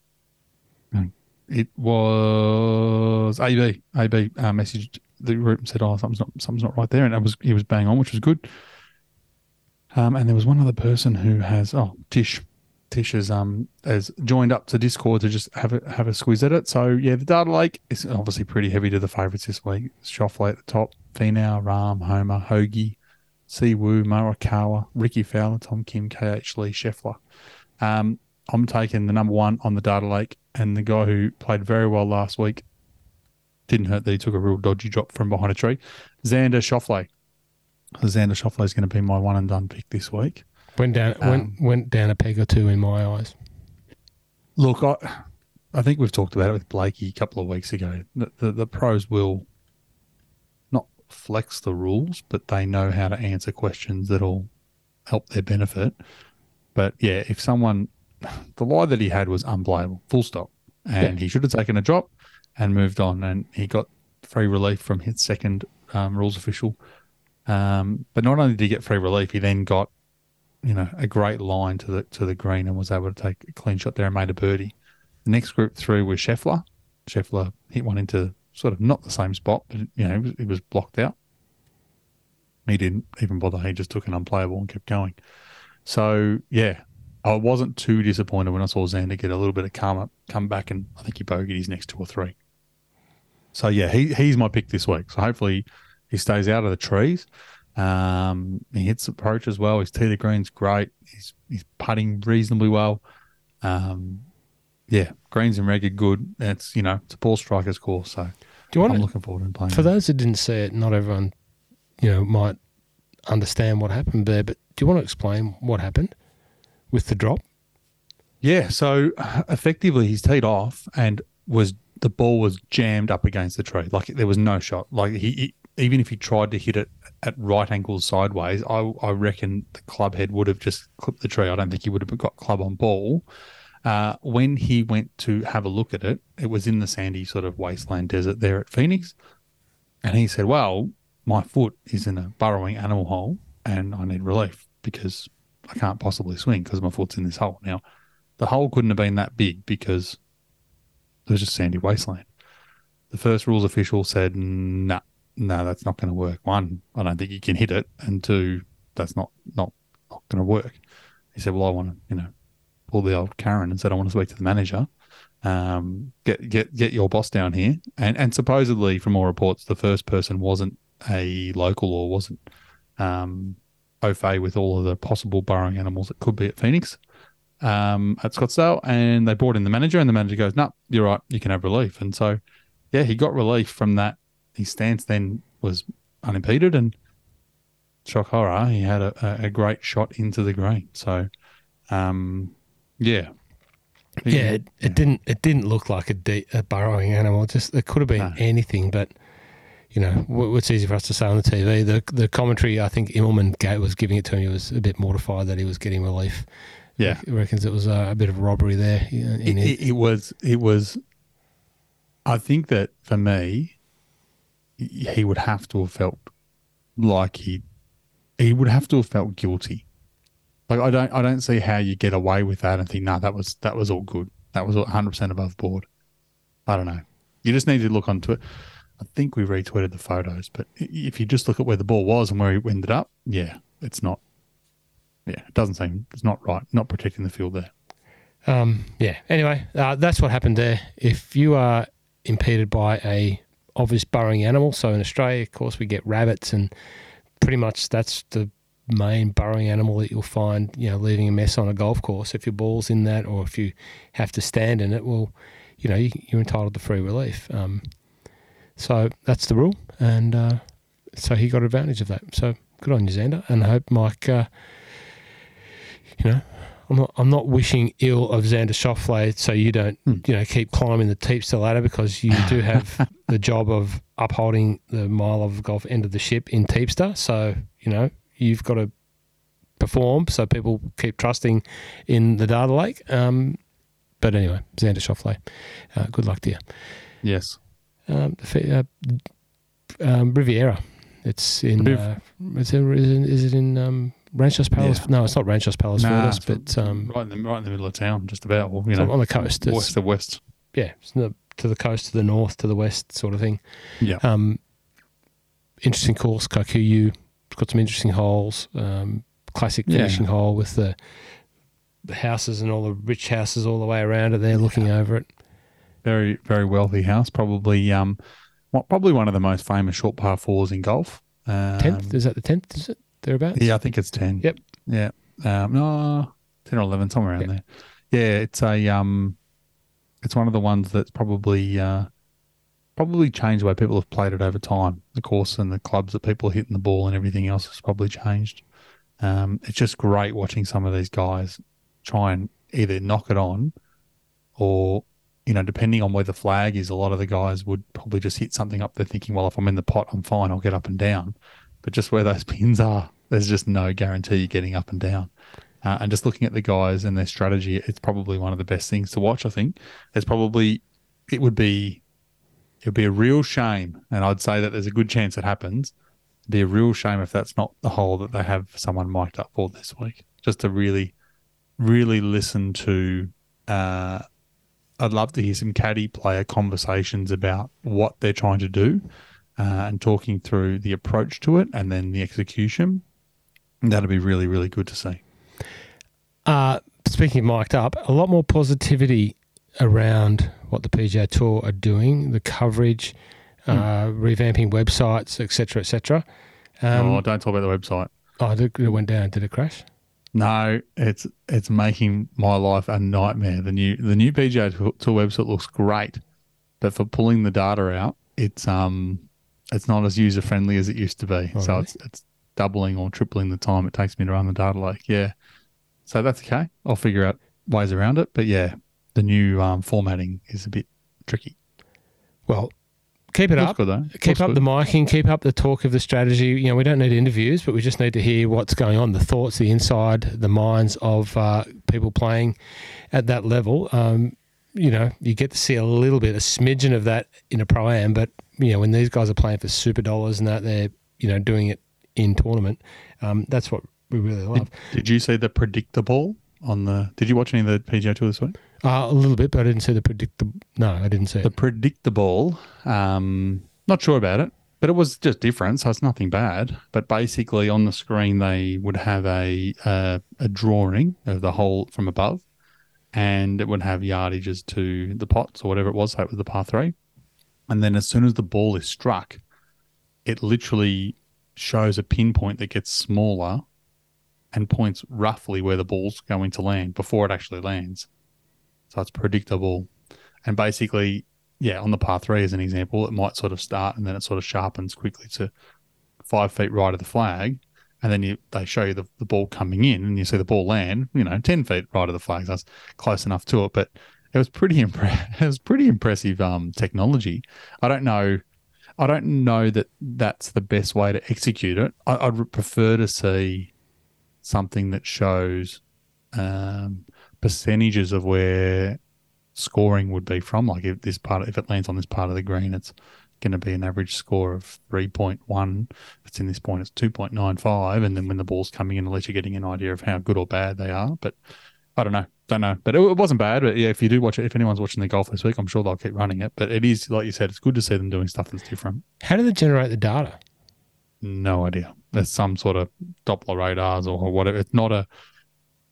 it was AB. AB uh, messaged the group and said, "Oh, something's not something's not right there," and it was he was bang on, which was good. Um, and there was one other person who has oh Tish, Tish has um has joined up to Discord to just have a have a squeeze at it. So yeah, the data lake is obviously pretty heavy to the favourites this week. Schauffele at the top, Finau, Rahm, Homa, Hoagie, Siwoo, Morikawa, Rickie Fowler, Tom Kim, KH Lee, Scheffler. Um, I'm taking the number one on the data lake, and the guy who played very well last week didn't hurt that he took a real dodgy drop from behind a tree. Xander Schauffele. Xander Schauffele is going to be my one and done pick this week.
Went down,
Um,
went went down a peg or two in my eyes.
Look, I, I think we've talked about it with Blakey a couple of weeks ago. The, the, the pros will flex the rules, but they know how to answer questions that'll help their benefit. But yeah, if someone, the lie that he had was unplayable, full stop. And he should have taken a drop and moved on. And he got free relief from his second um, rules official. Um, but not only did he get free relief, he then got you know, a great line to the to the green and was able to take a clean shot there and made a birdie. The next group through was Scheffler. Scheffler hit one into sort of not the same spot, but you know, it was, it was blocked out. He didn't even bother. He just took an unplayable and kept going. So yeah, I wasn't too disappointed when I saw Xander get a little bit of up, come back, and I think he bogeyed his next two or three. So yeah, he he's my pick this week. So hopefully he stays out of the trees. Um, he hits approach as well. His tee to green's great. He's he's putting reasonably well. Um, yeah, greens and reg are good. It's you know it's a ball striker's course. So
Do you want
I'm
to,
looking forward to playing.
for those that didn't see it, not everyone, you know, might understand what happened there. But do you want to explain what happened with the drop?
Yeah, so effectively he's teed off and was the ball was jammed up against the tree. Like there was no shot. Like he, he even if he tried to hit it at right angles sideways, I I reckon the club head would have just clipped the tree. I don't think he would have got club on ball. Uh, when he went to have a look at it, it was in the sandy sort of wasteland desert there at Phoenix, and he said, "Well, my foot is in a burrowing animal hole, and I need relief because I can't possibly swing because my foot's in this hole now." The hole couldn't have been that big because it was just sandy wasteland. The first rules official said, "No, no, that's not going to work. One, I don't think you can hit it, and two, that's not not not going to work." He said, "Well, I want to, you know, pull the old Karen and said I want to speak to the manager, um, get get get your boss down here." And and supposedly, from all reports, the first person wasn't a local or wasn't um, au fait with all of the possible burrowing animals that could be at Phoenix um, at Scottsdale, and they brought in the manager, and the manager goes, "No, you're right, you can have relief." And so, yeah, he got relief from that. His stance then was unimpeded, and shock horror, he had a, a, a great shot into the green. So, um, yeah, He-
Yeah, it, it didn't. It didn't look like a, de- a burrowing animal. Just it could have been
No.
anything, but you know, what's easy for us to say on the TV. The the commentary, I think Immelman was giving it to him. He was a bit mortified that he was getting relief.
Yeah.
he reckons it was uh, a bit of robbery there.
It,
it.
it, was it was i think that for me he he would have to have felt like he he would have to have felt guilty like i don't i don't see how you get away with that and think no that was that was all good. That was 100% above board. I don't know. You just need to look onto it i think we retweeted the photos but if you just look at where the ball was and where he ended up yeah it's not yeah it doesn't seem it's not right not protecting the field there.
Um, yeah. Anyway, uh, that's what happened there. If you are impeded by a obvious burrowing animal, so in Australia, of course, we get rabbits, and pretty much that's the main burrowing animal that you'll find, you know, leaving a mess on a golf course. If your ball's in that, or if you have to stand in it, well, you know, you, you're entitled to free relief. Um, so that's the rule, and uh, so he got advantage of that. So good on you, Xander, and I hope Mike. Uh, you know, I'm not, I'm not wishing ill of Xander Schauffele so you don't,
Hmm.
you know, keep climbing the teeps Teepster ladder because you do have the job of upholding the mile of golf end of the ship in Teepster. So, you know, you've got to perform so people keep trusting in the data lake. Um, but anyway, Xander Schauffele, uh, good luck to you.
yes
Um, uh, um, Riviera, it's in, uh, is, it, is it, is it in um, Ranchos Palace?
Yeah.
No, it's not Ranchos Palace
Nah, it's
but um,
right in the right in the middle of town, just about. Well, you know,
on the coast. It's,
west of west.
yeah, it's the, to the coast, to the north, to the west, sort of thing.
Yeah,
Um, interesting course, Kikuyu. It's got some interesting holes. Um, classic
Yeah.
finishing hole with the the houses and all the rich houses all the way around it. There, looking over it.
very very wealthy house. Probably um, well, probably one of the most famous short par fours in golf. Um,
Tenth is that the tenth? Is it thereabouts?
Yeah, I think it's ten.
Yep.
Yeah. Um, no, ten or eleven, somewhere around
Yeah.
there. Yeah, it's a um, it's one of the ones that's probably uh, probably changed the way people have played it over time. The course and the clubs that people are hitting the ball and everything else has probably changed. Um, it's just great watching some of these guys try and either knock it on, or you know, depending on where the flag is, a lot of the guys would probably just hit something up there thinking, well, if I'm in the pot, I'm fine. I'll get up and down. But just where those pins are, there's just no guarantee you're getting up and down. Uh, and just looking at the guys and their strategy, it's probably one of the best things to watch. I think it's probably it would be it would be a real shame, and I'd say that there's a good chance it happens. It'd be a real shame if that's not the hole that they have someone mic'd up for this week. Just to really, really listen to uh, I'd love to hear some caddy player conversations about what they're trying to do uh, and talking through the approach to it and then the execution. That'd be really, really good to see.
Uh, speaking of mic'd up, a lot more positivity around what the PGA Tour are doing, the coverage, uh, revamping websites, etc., etc. Um,
oh, don't talk about the website.
oh, it it went down. Did it crash?
No, it's it's making my life a nightmare. The new the new PGA Tour Tour website looks great, but for pulling the data out, it's um it's not as user friendly as it used to be.
Oh,
so
really?
it's it's doubling or tripling the time it takes me to run the data lake. Yeah, so that's okay. I'll figure out ways around it. But yeah, the new um, formatting is a bit tricky.
Well, keep it
Looks
up.
good though.
Keep
Looks
up
good.
the miking, keep up the talk of the strategy. You know, we don't need interviews, but we just need to hear what's going on, the thoughts, the inside, the minds of uh, people playing at that level. Um, you know, you get to see a little bit, a smidgen of that in a pro am, but you know, when these guys are playing for super dollars and that they're you know doing it in tournament, um, that's what we really love.
Did you see the predictable on the? Did you watch any of the PGA Tour this week?
Uh, a little bit, but I didn't see the predictable. No, I didn't see
The
it.
predictable, um, not sure about it, but it was just different, so it's nothing bad. But basically, on the screen, they would have a uh, a drawing of the hole from above, and it would have yardages to the pots or whatever it was. So it was the par three, and then as soon as the ball is struck, it literally shows a pinpoint that gets smaller and points roughly where the ball's going to land before it actually lands. So it's predictable. And basically, yeah, on the par three as an example, it might sort of start and then it sort of sharpens quickly to five feet right of the flag. And then you, they show you the, the ball coming in and you see the ball land, you know, 10 feet right of the flag. So that's close enough to it. But it was pretty impre- it was pretty impressive um, technology. I don't know. I don't know that that's the best way to execute it. I, I'd prefer to see something that shows um, percentages of where scoring would be from. Like if this part, if it lands on this part of the green, it's going to be an average score of three point one. If it's in this point, it's two point nine five, and then when the ball's coming in, at least you're getting an idea of how good or bad they are. But I don't know, don't know. But it, it wasn't bad. But yeah, if you do watch it, if anyone's watching the golf this week, I'm sure they'll keep running it. But it is, like you said, it's good to see them doing stuff that's different.
How do they generate the data?
No idea. There's some sort of Doppler radars or whatever. It's not a.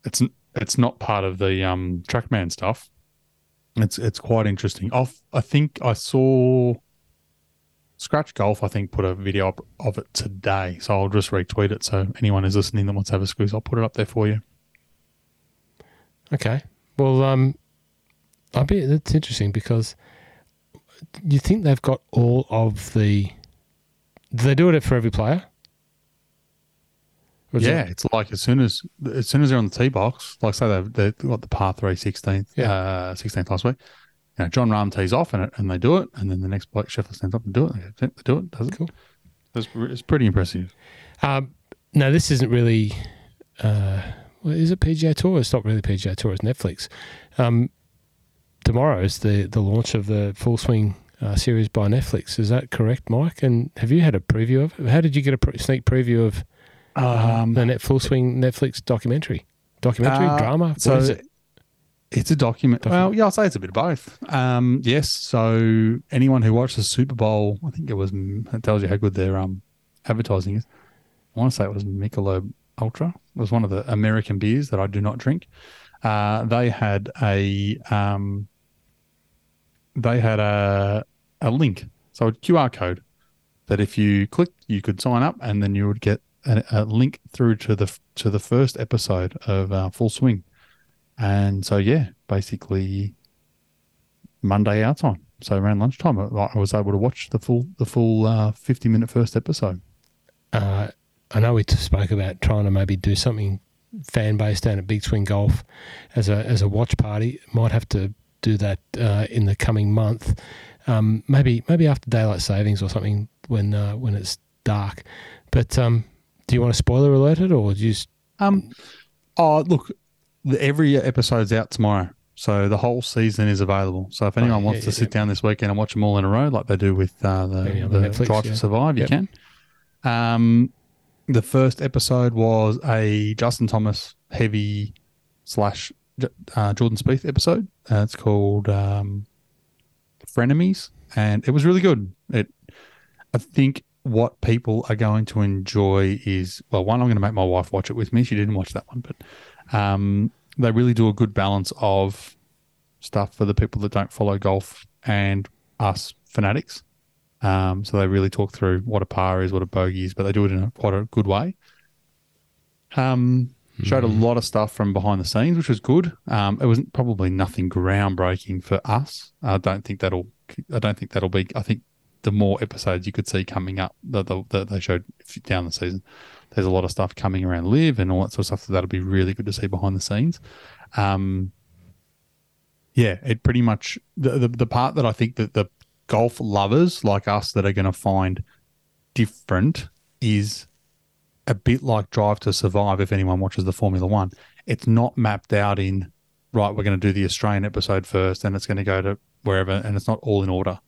It's it's not part of the um TrackMan stuff. It's it's quite interesting. Off, I think I saw Scratch Golf. I think put a video up of it today, so I'll just retweet it. So anyone who's listening that wants to have a squeeze, I'll put it up there for you.
Okay. Well, um, I bet that's interesting because you think they've got all of the. Do they do it for every player?
Yeah,
it-
it's like as soon as as soon as they're on the tee box, like say they've they've got the par three 16th,
Yeah.
uh, 16th last week. You know, Jon Rahm tees off and it, and they do it, and then the next bloke Scheffler stands up and do it. They, do it, does it?
Cool.
It's, it's pretty impressive.
Um, no, this isn't really. Uh, well, is it PGA Tour? It's not really PGA Tour. It's Netflix. Um, tomorrow is the the launch of the Full Swing uh, series by Netflix. Is that correct, Mike? And have you had a preview of? it? How did you get a pre- sneak preview of
Um,
the net Full Swing Netflix documentary? Documentary
Uh,
drama. What
so
is it?
It's a document.
Document-
Well, yeah, I'll say it's a bit of both. Um, yes. So anyone who watched the Super Bowl, I think it was. It tells you how good their um advertising is. I want to say it was Michelob Ultra. It was one of the American beers that I do not drink. Uh, they had a um, they had a a link, so a QR code that if you click, you could sign up, and then you would get a, a link through to the to the first episode of uh, Full Swing. And so, yeah, basically Monday our time. So around lunchtime, I, was able to watch the full the full uh, fifty minute first episode.
Uh, I know we spoke about trying to maybe do something fan based down at Big Swing Golf as a as a watch party. Might have to do that uh, in the coming month. Um, maybe maybe after daylight savings or something when uh, when it's dark. But um, do you want to spoiler alert it or just
Um, oh look, the, every episode's out tomorrow, so the whole season is available. So if anyone
yeah,
wants
yeah,
to sit
yeah.
down this weekend and watch them all in a row, like they do with uh, the, the
Netflix,
Drive
yeah.
to Survive, you
Yep.
can. Um, the first episode was a Justin Thomas heavy slash uh, Jordan Spieth episode. Uh, it's called um, Frenemies, and it was really good. It, I think what people are going to enjoy is well, one, I'm going to make my wife watch it with me. She didn't watch that one, but um, they really do a good balance of stuff for the people that don't follow golf and us fanatics. Um, so they really talk through what a par is, what a bogey is, but they do it in a, quite a good way. Um, showed a lot of stuff from behind the scenes, which was good. Um, it wasn't probably nothing groundbreaking for us. I don't think that'll. I don't think that'll be. I think the more episodes you could see coming up that, the, they showed down the season, there's a lot of stuff coming around live and all that sort of stuff. So that'll be really good to see behind the scenes. Um, yeah, it pretty much the, the the part that I think that the golf lovers like us that are going to find different is a bit like Drive to Survive. If anyone watches the Formula One, it's not mapped out in right. We're going to do the Australian episode first, and it's going to go to wherever, and it's not all in order.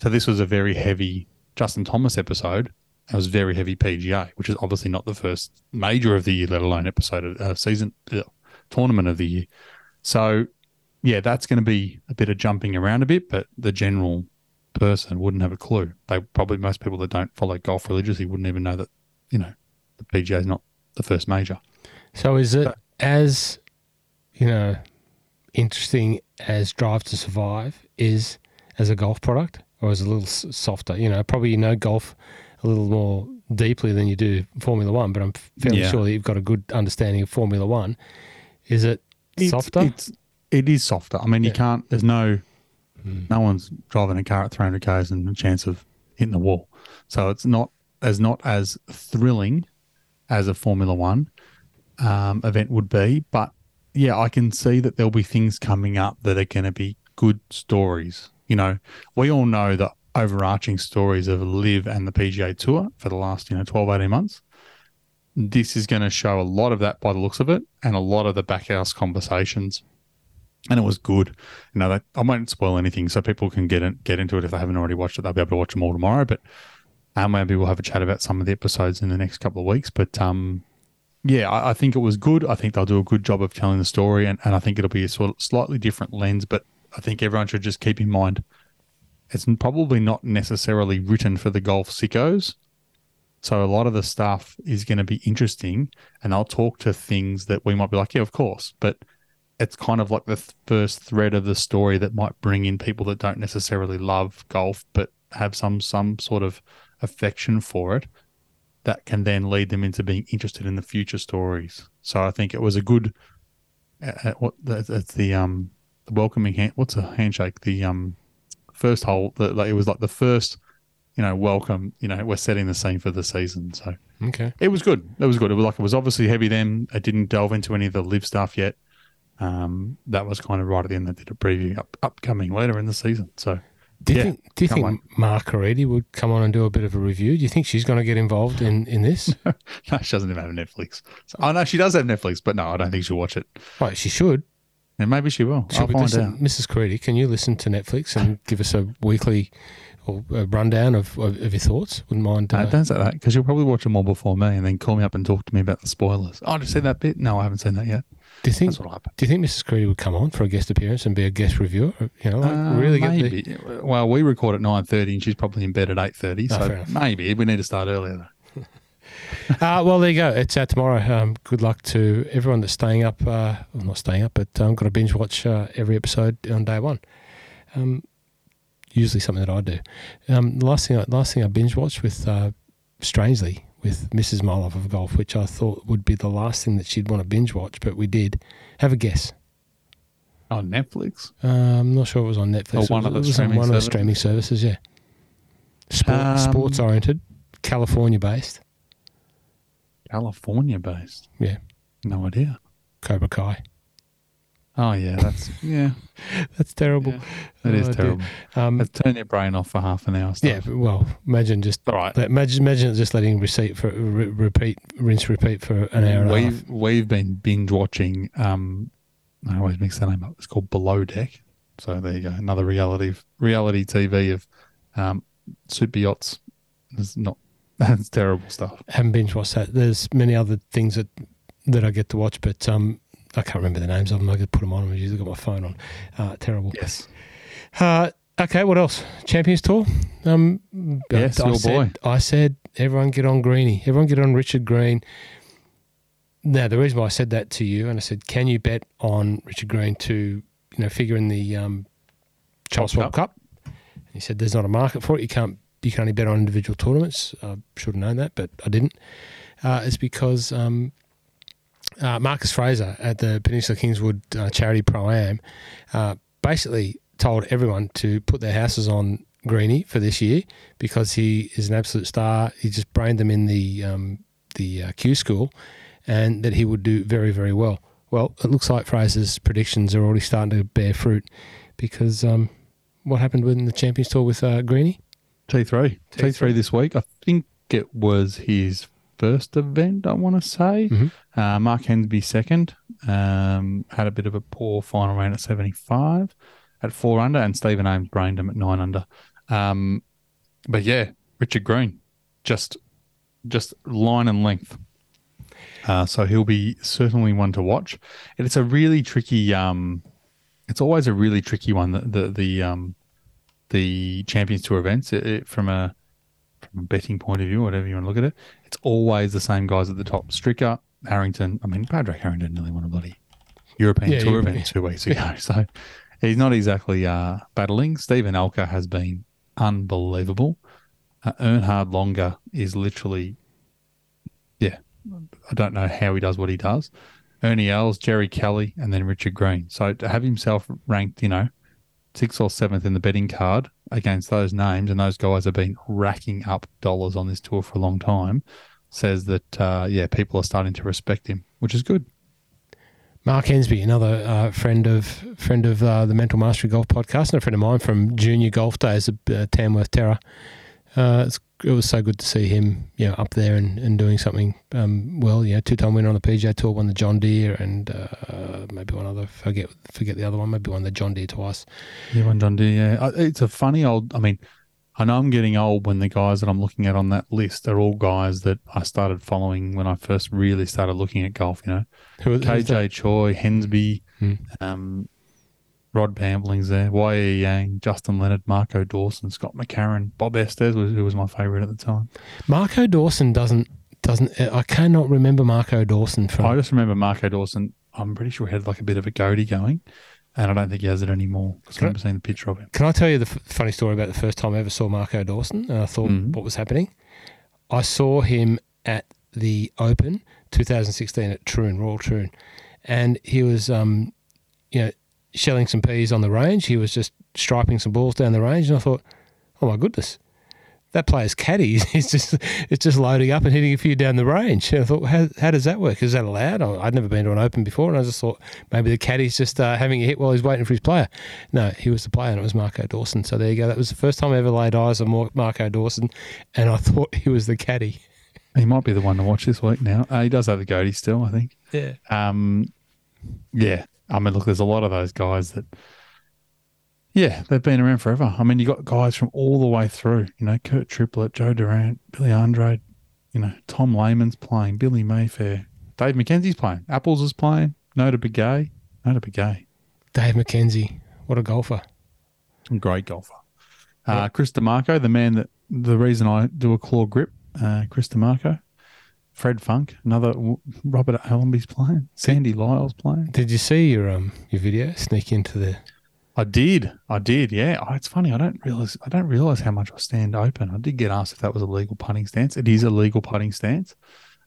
So this was a very heavy Justin Thomas episode. It was very heavy PGA, which is obviously not the first major of the year, let alone episode of uh, season uh, tournament of the year. So yeah, that's going to be a bit of jumping around a bit, but the general person wouldn't have a clue. They probably most people that don't follow golf religiously wouldn't even know that you know the PGA is not the first major.
So is it as you know interesting as Drive to Survive is as a golf product, or is a little softer? You know, probably you know golf a little more deeply than you do Formula One, but I'm fairly
Yeah.
sure that you've got a good understanding of Formula One. Is it softer?
It's, it is softer. I mean, you can't. There's no.
Hmm.
No one's driving a car at 300 k's and a chance of hitting the wall. So it's not as not as thrilling as a Formula One um, event would be. But yeah, I can see that there'll be things coming up that are going to be good stories. You know, we all know the overarching stories of LIV and the PGA Tour for the last you know 12, 18 months. This is going to show a lot of that by the looks of it and a lot of the backhouse conversations. And it was good. You know that, i won't spoil anything so people can get in, get into it if they haven't already watched it. They'll be able to watch them all tomorrow but um, maybe we'll have a chat about some of the episodes in the next couple of weeks. But um yeah I, I think it was good. I think they'll do a good job of telling the story and, and i think it'll be a sort of slightly different lens but i think everyone should just keep in mind it's probably not necessarily written for the golf sickos so a lot of the stuff is going to be interesting, and I'll talk to things that we might be like, yeah, of course, but it's kind of like the th- first thread of the story that might bring in people that don't necessarily love golf, but have some some sort of affection for it. That can then lead them into being interested in the future stories. So I think it was a good. Uh, what the um the welcoming hand. What's a handshake? The um first hole. that like, it was like the first you know, welcome. You know, we're setting the scene for the season. So
okay.
it was good. It was good. It was like it was obviously heavy then. I didn't delve into any of the LIV stuff yet. Um, that was kind of right at the end. They did a preview up, upcoming later in the season. So
Do you
Yeah,
think do you think Mark Caridi would come on and do a bit of a review? Do you think she's going to get involved in in this?
no, she doesn't even have Netflix. So, oh no, she does have Netflix, but no, I don't think she'll watch it.
right, she should.
And maybe she will.
She'll
I'll find
listen,
out.
Mrs. Caridi, can you listen to Netflix and give us a weekly or a rundown of, of, of your thoughts? Wouldn't mind.
No,
Uh,
don't say that because you'll probably watch them all before me, and then call me up and talk to me about the spoilers. Oh, did you see that bit? No, I haven't seen that yet.
do you think. Do you think Mrs. Creedy would come on for a guest appearance and be a guest reviewer? You know, like
Uh,
really get the.
Well, we record at nine thirty, and she's probably in bed at eight thirty.
Oh,
so maybe we need to start earlier.
Uh, well, there you go. It's out tomorrow. Um, good luck to everyone that's staying up. Uh, well, not staying up, but um, I've going to binge watch uh, every episode on day one. Um, usually something that I do. Um, the last thing, I, last thing I binge watched with, uh, strangely, with Mrs. My of Golf, which I thought would be the last thing that she'd want to binge watch, but we did. Have a guess.
On Netflix.
Uh, I'm not sure it was on Netflix.
Or one
it
of the
was, was on one of the streaming services. Yeah. Sport,
Um,
sports oriented, California based.
California based.
Yeah.
No idea.
Cobra Kai.
Oh yeah, that's yeah.
That's terrible.
Yeah, That is
Oh, dear.
terrible.
Um,
turn your brain off for half an hour.
yeah.
Stuff.
but, Well, imagine just
All right.
let- imagine imagine just letting receipt for re- repeat rinse repeat for an hour.
We've we've been binge watching. Um, I always mix that name up. It's called Below Deck. So there you go. Another reality reality TV of um, super yachts. It's not. That's terrible stuff.
Haven't binge watched that. There's many other things that that I get to watch, but um, I can't remember the names of them. I could put them on. I've usually got my phone on. Uh, terrible.
Yes.
Uh, okay, what else? Champions Tour. Um,
Yes,
I
your
said, I said everyone get on Greeny. Everyone get on Richard Green. Now the reason why I said that to you, and I said, can you bet on Richard Green to you know figure in the um, Charles
World
World Cup? And he said there's not a market for it. You can't. You can only bet on individual tournaments. I should have known that, but I didn't. Uh, it's because um, uh, Marcus Fraser at the Peninsula Kingswood uh, Charity Pro Am uh, basically told everyone to put their houses on Greeny for this year because he is an absolute star. He just brained them in the um, the uh, Q school, and that he would do very very well. Well, it looks like Fraser's predictions are already starting to bear fruit because um, what happened with the Champions Tour with uh, Greeny?
T3.
T3.
T3 this week. I think it was his first event, I want to say.
Mhm.
Uh, Mark Hensby second. Um, had a bit of a poor final round at 75 at four under, and Stephen Ames brained him at nine under. Um, but yeah, Richard Green, just just line and length. Uh, so he'll be certainly one to watch. And it's a really tricky. Um, it's always a really tricky one. The the, the um, the Champions Tour events it, it- from a from a betting point of view, or whatever you want to look at it, it's always the same guys at the top. Stricker, Harrington. I mean, Padraig Harrington nearly won a bloody European
Yeah,
Tour event two weeks ago. So he's not exactly uh, battling. Steven Alker has been unbelievable. Uh, Bernhard Langer is literally, yeah, I don't know how he does what he does. Ernie Els, Jerry Kelly, and then Richard Green. So to have himself ranked, you know, sixth or seventh in the betting card against those names, and those guys have been racking up dollars on this tour for a long time, says that uh, yeah, people are starting to respect him, which is good.
Mark Hensby, another uh, friend of friend of uh, the Mental Mastery Golf Podcast, and a friend of mine from junior golf days at uh, Tamworth Terra. Uh, it's, it was so good to see him, you know, up there and, and doing something um, well. You know, two time winner on the PGA Tour, won the John Deere, and uh, maybe one other. Forget forget the other one. Maybe won the John Deere twice.
Yeah, one John Deere. Yeah, it's a funny old. I mean, I know I'm getting old when the guys that I'm looking at on that list are all guys that I started following when I first really started looking at golf. You know,
Who.
KJ Choi, Hensby,
Hmm.
um, Rod Pampling's there, Y.E. Yang, Justin Leonard, Marco Dawson, Scott McCarron, Bob Estes was who was my favourite at the time.
Marco Dawson doesn't doesn't. I cannot remember Marco Dawson from.
I just remember Marco Dawson. I'm pretty sure he had like a bit of a goatee going, and I don't think he has it anymore. Because I
Can I-
remember seeing the picture of him.
Can I tell you the f- funny story about the first time I ever saw Marco Dawson? And I thought
Mhm.
what was happening. I saw him at the Open 2016 at Troon, Royal Troon, and he was, um, you know, shelling some peas on the range. He was just striping some balls down the range, and I thought, oh my goodness. That player's caddy is just it's just loading up and hitting a few down the range. And I thought, how, how does that work? Is that allowed? I'd never been to an open before, and I just thought maybe the caddy's just uh, having a hit while he's waiting for his player. No, he was the player, and it was Marco Dawson. So there you go. That was the first time I ever laid eyes on Marco Dawson, and I thought he was the caddy.
He might be the one to watch this week now. Uh, he does have the goatee still, I think.
Yeah.
Um, yeah. I mean, look, there's a lot of those guys that, yeah, they've been around forever. I mean, you got guys from all the way through. You know, Kirk Triplett, Joe Durant, Billy Andrade. You know, Tom Lehman's playing, Billy Mayfair, Dave McKenzie's playing, Apples is playing, Nota Begay, Nota Begay,
Dave McKenzie, what a golfer.
great golfer.
Yeah.
Uh, Chris DiMarco, the man that the reason I do a claw grip, uh, Chris DiMarco. Fred Funk, another Robert Allenby's playing. Sandy Lyle's playing.
Did you see your um your video sneak into the?
I did. I did. Yeah. Oh, it's funny. I don't realize. I don't realize how much I stand open. I did get asked if that was a legal putting stance. It is a legal putting stance.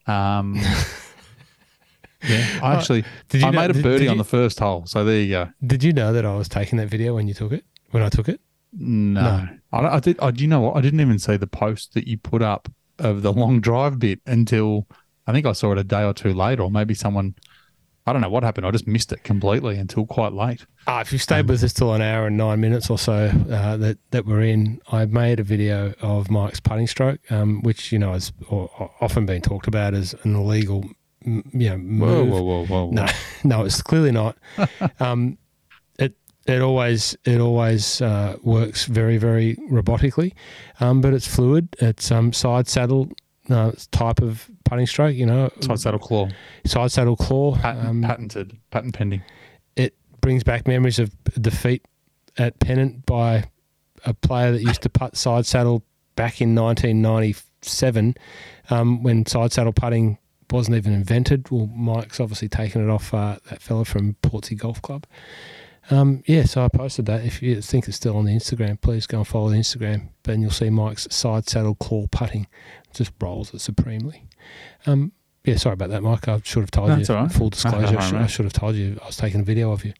Um, yeah. I actually.
Did you
I
know-
made a birdie
did
on the first hole. So there you go.
Did you know that I was taking that video when you took it? When I took it?
No,
No.
I, I did. I, do you know what? I didn't even see the post that you put up of the long drive bit until I think I saw it a day or two later, or maybe someone. I don't know what happened. I just missed it completely until quite late.
Ah, if you stayed with us till an hour and nine minutes or so uh, that that we're in, I made a video of Mike's putting stroke, um, which you know has often been talked about as an illegal, you know, move.
whoa, whoa, whoa!
No, no, it's clearly not. um, it always it always uh, works very very robotically, um, but it's fluid. It's um, side saddle uh, type of putting stroke. You know,
Side saddle claw.
side saddle claw.
Patent,
Um,
patented. Patent pending.
it brings back memories of defeat at Pennant by a player that used to putt side saddle back in 1997 um, when side saddle putting wasn't even invented. Well, Mike's obviously taken it off uh, that fella from Portsea Golf Club. Um, yeah, so I posted that. If you think it's still on the Instagram, please go and follow the Instagram. Then you'll see Mike's side saddle claw putting. Just rolls it supremely. Um, yeah, sorry about that, Mike. I should have told
That's
you.
right.
Full disclosure, I should, I should have told you I was taking a video of you.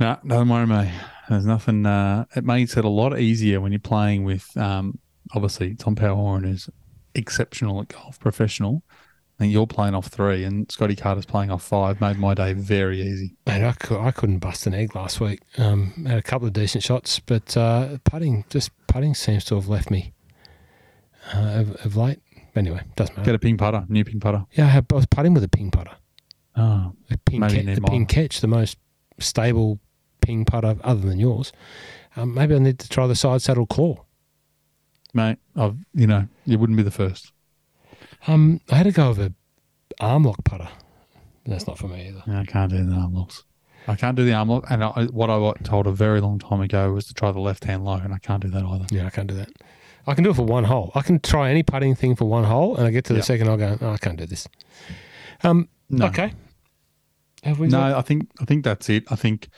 No, don't worry, mate. There's nothing. Uh, it makes it a lot easier when you're playing with. Um, obviously, Tom Power Horan is exceptional at golf, professional. I think you're playing off three, and Scotty Carter's playing off five. Made my day very easy.
Mate, I, cou- I couldn't bust an egg last week. Um, had a couple of decent shots, but uh, putting just putting seems to have left me uh, of, of late. Anyway, doesn't matter.
Get a ping putter, new ping putter.
Yeah, I, had, I was putting with a ping putter,
Oh,
a ping ca- the ping catch, the most stable ping putter other than yours. Um, maybe I need to try the side saddle claw.
mate, I've you know you wouldn't be the first.
Um, I had to go with a arm lock putter. That's not for me either.
Yeah, I can't do the arm locks. I can't do the arm lock, and I, what I got told a very long time ago was to try the left hand low, and I can't do that either.
Yeah, I can't do that. I can do it for one hole. I can try any putting thing for one hole, and I get to the
Yeah.
second, I'll go, oh, I can't do this. Um,
No.
Okay. Have we
No,
got-
I think I think that's it. I think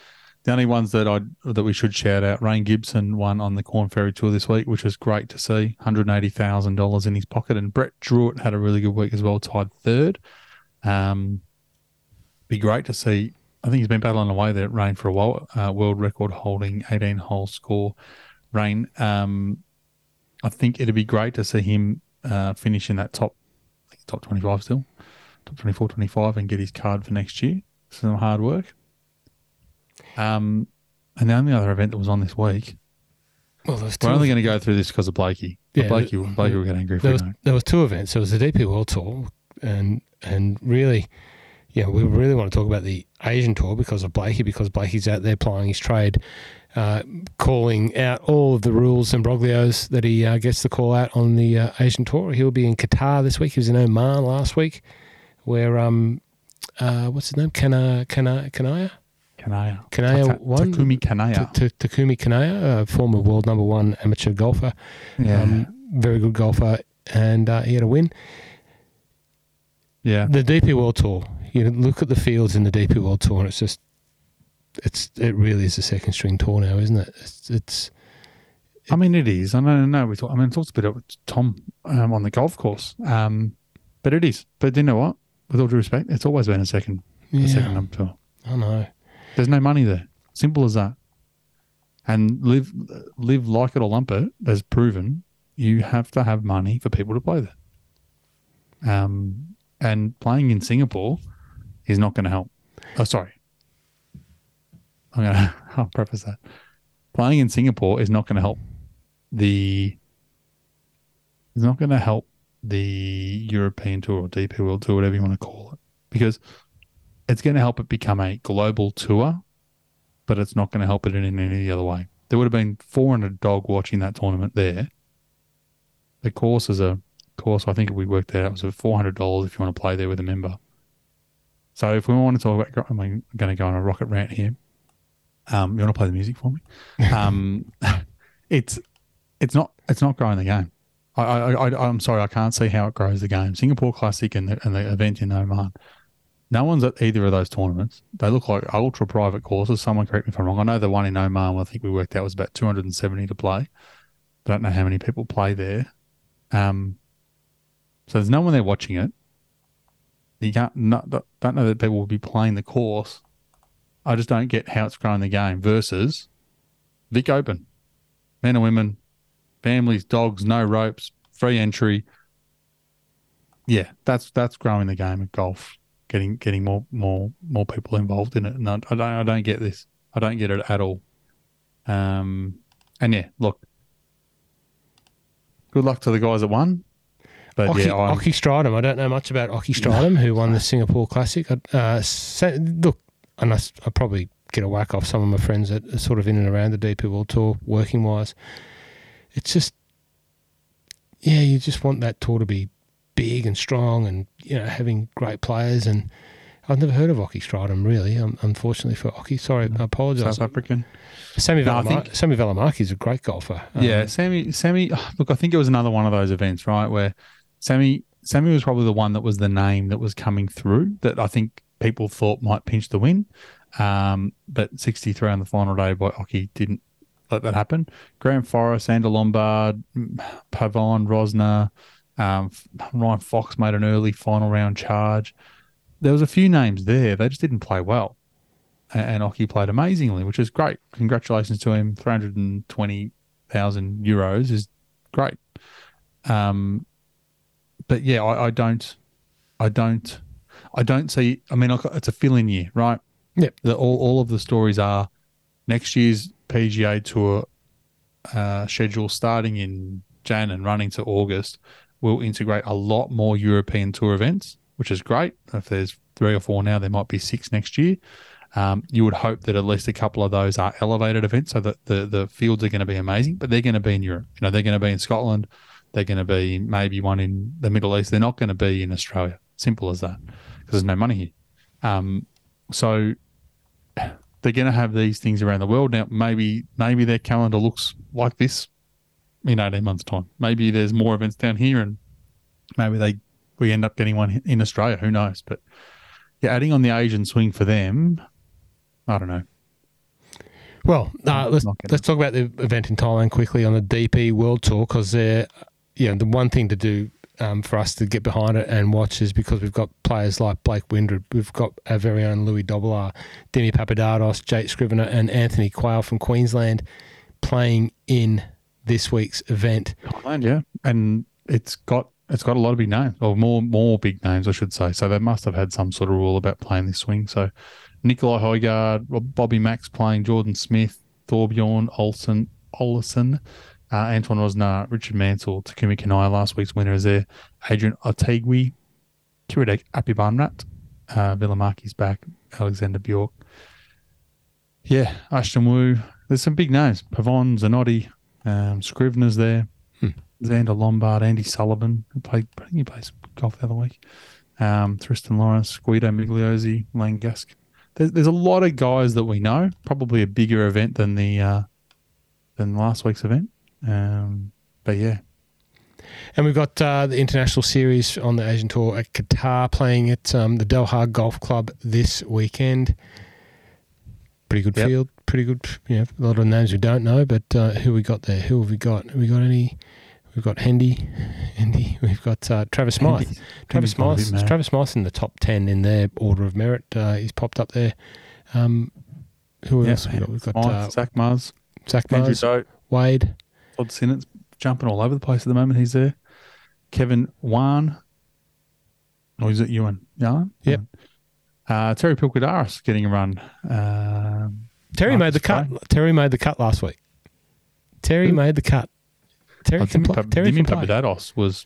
the only ones that I that we should shout out, Rhein Gibson won on the Korn Ferry Tour this week, which was great to see. Hundred eighty thousand dollars in his pocket, and Brett Drewitt had a really good week as well, tied third. Um, be great to see. I think he's been battling away there at Rhein for a while. Uh, world record holding eighteen hole score. Rhein. Um, I think it'd be great to see him uh, finish in that top, top twenty five still, top 24, 25 and get his card for next year some hard work. Um, and the only other event that was on this week,
well, was
we're only going to go through this because of Blakey. But
Yeah,
Blakey, Blakey will get angry
there was, there was two events. There was the DP World Tour, and and really, yeah, we really want to talk about the Asian Tour because of Blakey, because Blakey's out there plying his trade, uh, calling out all of the rules and broglios that he uh, gets the call out on the uh, Asian Tour. He'll be in Qatar this week. He was in Oman last week, where um, uh, what's his name? Kana Kana Kanaya.
Kanaya.
Kanaya won.
Takumi Kanaya.
Takumi Kanaya, a former world number one amateur golfer,
yeah.
um, very good golfer, and uh, he had a win.
yeah.
The DP World Tour. You look at the fields in the DP World Tour, and it's just, it's it really is a second string tour now, isn't it? It's, it's
I mean, it is. I know, no, we talk, I mean, it talks a bit about Tom um, on the golf course. Um, but it is. But you know what? With all due respect, it's always been a second, a second number tour.
I know.
There's no money there. Simple as that. And live live like it or lump it, as proven, you have to have money for people to play there. Um, and playing in Singapore is not going to help. Oh, sorry. I'm going to I'll preface that. Playing in Singapore is not going to help the. It's not going to help the European tour or DP World Tour, whatever you want to call it, because it's going to help it become a global tour, but it's not going to help it in any other way. There would have been 400 dog watching that tournament there. The course is a course, I think we worked out, it was $400 if you want to play there with a member. So if we want to talk about, I'm going to go on a rocket rant here. Um, you want to play the music for me? Um, it's it's not it's not growing the game. I, I, I I'm sorry, I can't see how it grows the game. Singapore Classic and the, and the event in Oman. No one's at either of those tournaments. They look like ultra private courses. Someone correct me if I'm wrong. I know the one in Oman, I think we worked out was about 270 to play. I don't know how many people play there. Um, so there's no one there watching it. You can't not, don't know that people will be playing the course. I just don't get how it's growing the game versus Vic Open, men and women, families, dogs, no ropes, free entry. Yeah, that's that's growing the game of golf, getting getting more more more people involved in it. And I, I don't I don't get this. I don't get it at all. Um, and yeah, look, good luck to the guys that won. But
Ockie,
yeah,
Ockie Strydom. I don't know much about Ockie Strydom, who won the Singapore Classic. Uh, look, and I, I probably get a whack off some of my friends that are sort of in and around the DP World Tour, working wise. It's just, yeah, you just want that tour to be big and strong, and you know having great players. And I've never heard of Ockie Strydom really. Um, unfortunately for Ockie, sorry, I apologise.
South African.
Sami
No, I
Valimaki,
think-
Sami Valimaki is a great golfer. Um,
Yeah, Sami. Sami. Look, I think it was another one of those events, right, where Sami. Sami was probably the one that was the name that was coming through that I think people thought might pinch the win. Um, but 63 on the final day by Ockie didn't let that happen. Graham Forrest, Ander Lombard, Pavon, Rozner, um, Ryan Fox made an early final round charge. There was a few names there. They just didn't play well. A- And Ockie played amazingly, which is great. Congratulations to him. 320,000 euros is great. Um, but yeah, I, I don't, I don't, I don't see. I mean, it's a fill-in year, right?
Yep.
The, all all of the stories are next year's PGA Tour uh, schedule starting in Jan and running to August will integrate a lot more European Tour events, which is great. If there's three or four now, there might be six next year. Um, you would hope that at least a couple of those are elevated events, so that the the fields are going to be amazing. But they're going to be in Europe. You know, they're going to be in Scotland. They're going to be maybe one in the Middle East. They're not going to be in Australia. Simple as that, because there's no money here. Um, so they're going to have these things around the world now. Maybe maybe their calendar looks like this in eighteen months' time. Maybe there's more events down here, and maybe they we end up getting one in Australia. Who knows? But yeah, adding on the Asian swing for them, I don't know.
Well, uh, let's let's talk about the event in Thailand quickly on the DP World Tour because they're, you know, the one thing to do um, for us to get behind it and watch is because we've got players like Blake Windred, we've got our very own Louis Dobbelaar, Dimi Papadakis, Jake Scrivener, and Anthony Quayle from Queensland playing in this week's event.
Yeah, and it's got it's got a lot of big names, or more more big names, I should say. So they must have had some sort of rule about playing this swing. So Nicolai Højgaard, Rob- Bobby Max playing Jordan Smith, Thorbjørn Olesen, Olesen, uh, Antoine Rozner, Richard Mansell, Takumi Kanaya, last week's winner is there, Adrian Otaegui, Kiradech Aphibarnrat, uh, Valimaki's back, Alexander Bjork. Yeah, Ashun Wu. There's some big names. Pavon, Zanotti, um, Scrivener's there.
Hmm.
Zander Lombard, Andy Sullivan, who played, I think he played some golf the other week. Um, Thriston Lawrence, Guido Migliozzi, Lane Gask. There's, there's a lot of guys that we know. Probably a bigger event than the uh, than last week's event. Um, but yeah,
And we've got uh, the international series on the Asian Tour at Qatar playing at um, the Doha Golf Club this weekend. Pretty good
Yep.
field, pretty good. You know, a lot of names we don't know, but uh, who we got there? Who have we got? Have we got any? We've got Hendy, Hendy. We've got uh, Travis
Smyth.
Travis
Smyth.
Travis Smyth's in the top ten in their order of merit. Uh, he's popped up there. Um, who
Yeah,
else have we got? We've got
Smyth,
uh,
Zach Mars,
Zach
Andrew
Mars,
Doe,
Wade.
Todd Sinnott's jumping all over the place at the moment. He's there. Kevin Wan. Or is it Ewan? Yarn?
Yep.
Uh, Terry Pilkadaris getting a run. Um,
Terry made the cut. Terry made the cut last week. Terry
Who?
made the cut. Terry
Oh,
can
Dimi
play.
Pap-
Terry
Dimi
can play.
Was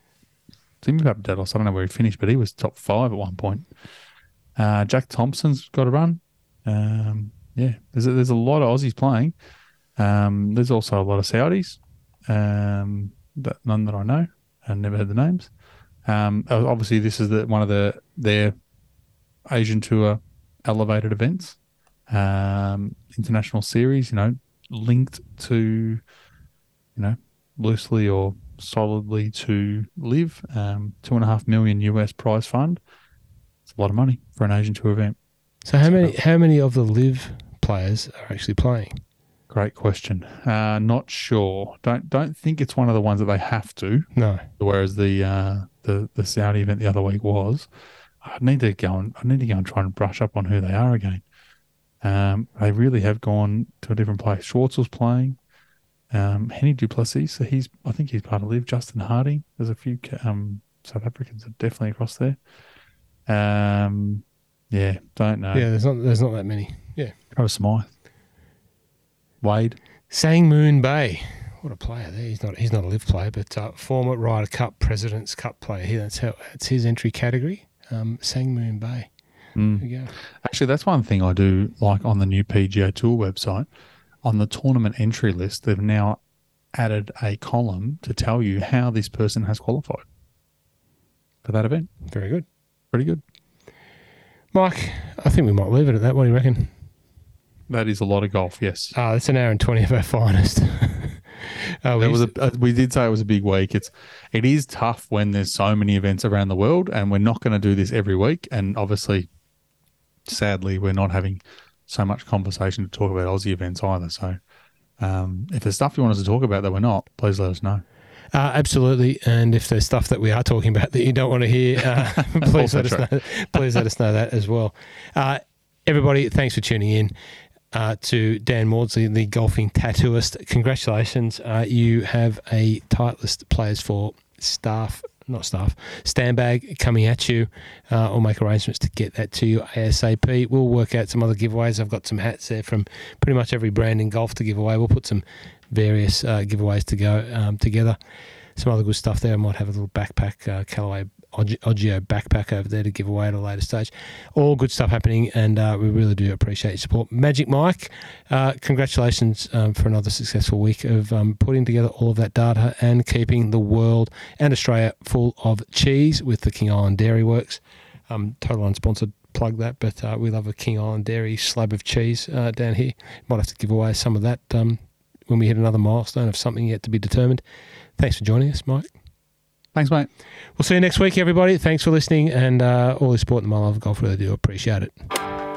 Dimi Papadakis. I don't know where he finished, but he was top five at one point. Uh, Jack Thompson's got a run. Um, yeah, there's a, there's a lot of Aussies playing. Um, there's also a lot of Saudis, um, but none that I know. I never heard the names. Um, obviously, this is the one of the their Asian Tour elevated events, um, international series. You know, linked to you know loosely or solidly to LIV. Um, two and a half million US prize fund. It's a lot of money for an Asian tour event.
So how many how many of the LIV players are actually playing?
Great question. Uh, not sure. Don't don't think it's one of the ones that they have to.
No.
Whereas the uh, the the Saudi event the other week was. I need to go and I need to go and try and brush up on who they are again. Um, they really have gone to a different place. Schwartz was playing. Um, Hennie du Plessis, so he's I think he's part of LIV. Justin Hardy, there's a few um, South Africans are definitely across there. Um, yeah, don't know.
Yeah, there's not there's not that many. Yeah.
Travis Smyth, Wade.
Sang Moon Bae. What a player there. He's not he's not a LIV player, but uh, former Ryder Cup President's Cup player. Here, that's how that's his entry category. Um, Sang Moon Bae.
Mm.
There we go.
Actually, that's one thing I do like on the new PGA Tour website. On the tournament entry list, they've now added a column to tell you how this person has qualified. for that event.
Very good.
Pretty good.
Mike, I think we might leave it at that. What do you reckon?
That is a lot of golf. Yes.
Ah, that's an hour and 20 of our finest. uh, we,
was a, uh, we did say it was a big week. It's it is tough when there's so many events around the world, and we're not going to do this every week. And obviously, sadly, we're not having so much conversation to talk about Aussie events either. So, um, if there's stuff you want us to talk about that we're not, please let us know.
Uh, absolutely. And if there's stuff that we are talking about that you don't want to hear, uh, please let us know. Please let us know that as well. Uh, everybody, thanks for tuning in. Uh, to Dan Maudsley, the golfing tattooist, congratulations! Uh, you have a tight list of players for staff, not staff, stand bag coming at you. Uh, I'll make arrangements to get that to you ASAP. We'll work out some other giveaways. I've got some hats there from pretty much every brand in golf to give away. We'll put some various uh, giveaways to go um, together. Some other good stuff there. I might have a little backpack, uh, Callaway Ogio backpack over there to give away at a later stage. All good stuff happening, and uh, we really do appreciate your support. Magic Mike, uh, congratulations um, for another successful week of um, putting together all of that data and keeping the world and Australia full of cheese with the King Island Dairy Works. Um, total unsponsored plug that, but uh, we love a King Island Dairy slab of cheese uh, down here. Might have to give away some of that um, when we hit another milestone of something yet to be determined. Thanks for joining us, Mike.
Thanks, mate.
We'll see you next week, everybody. Thanks for listening and uh, all the support in my love of golf. Really do appreciate it.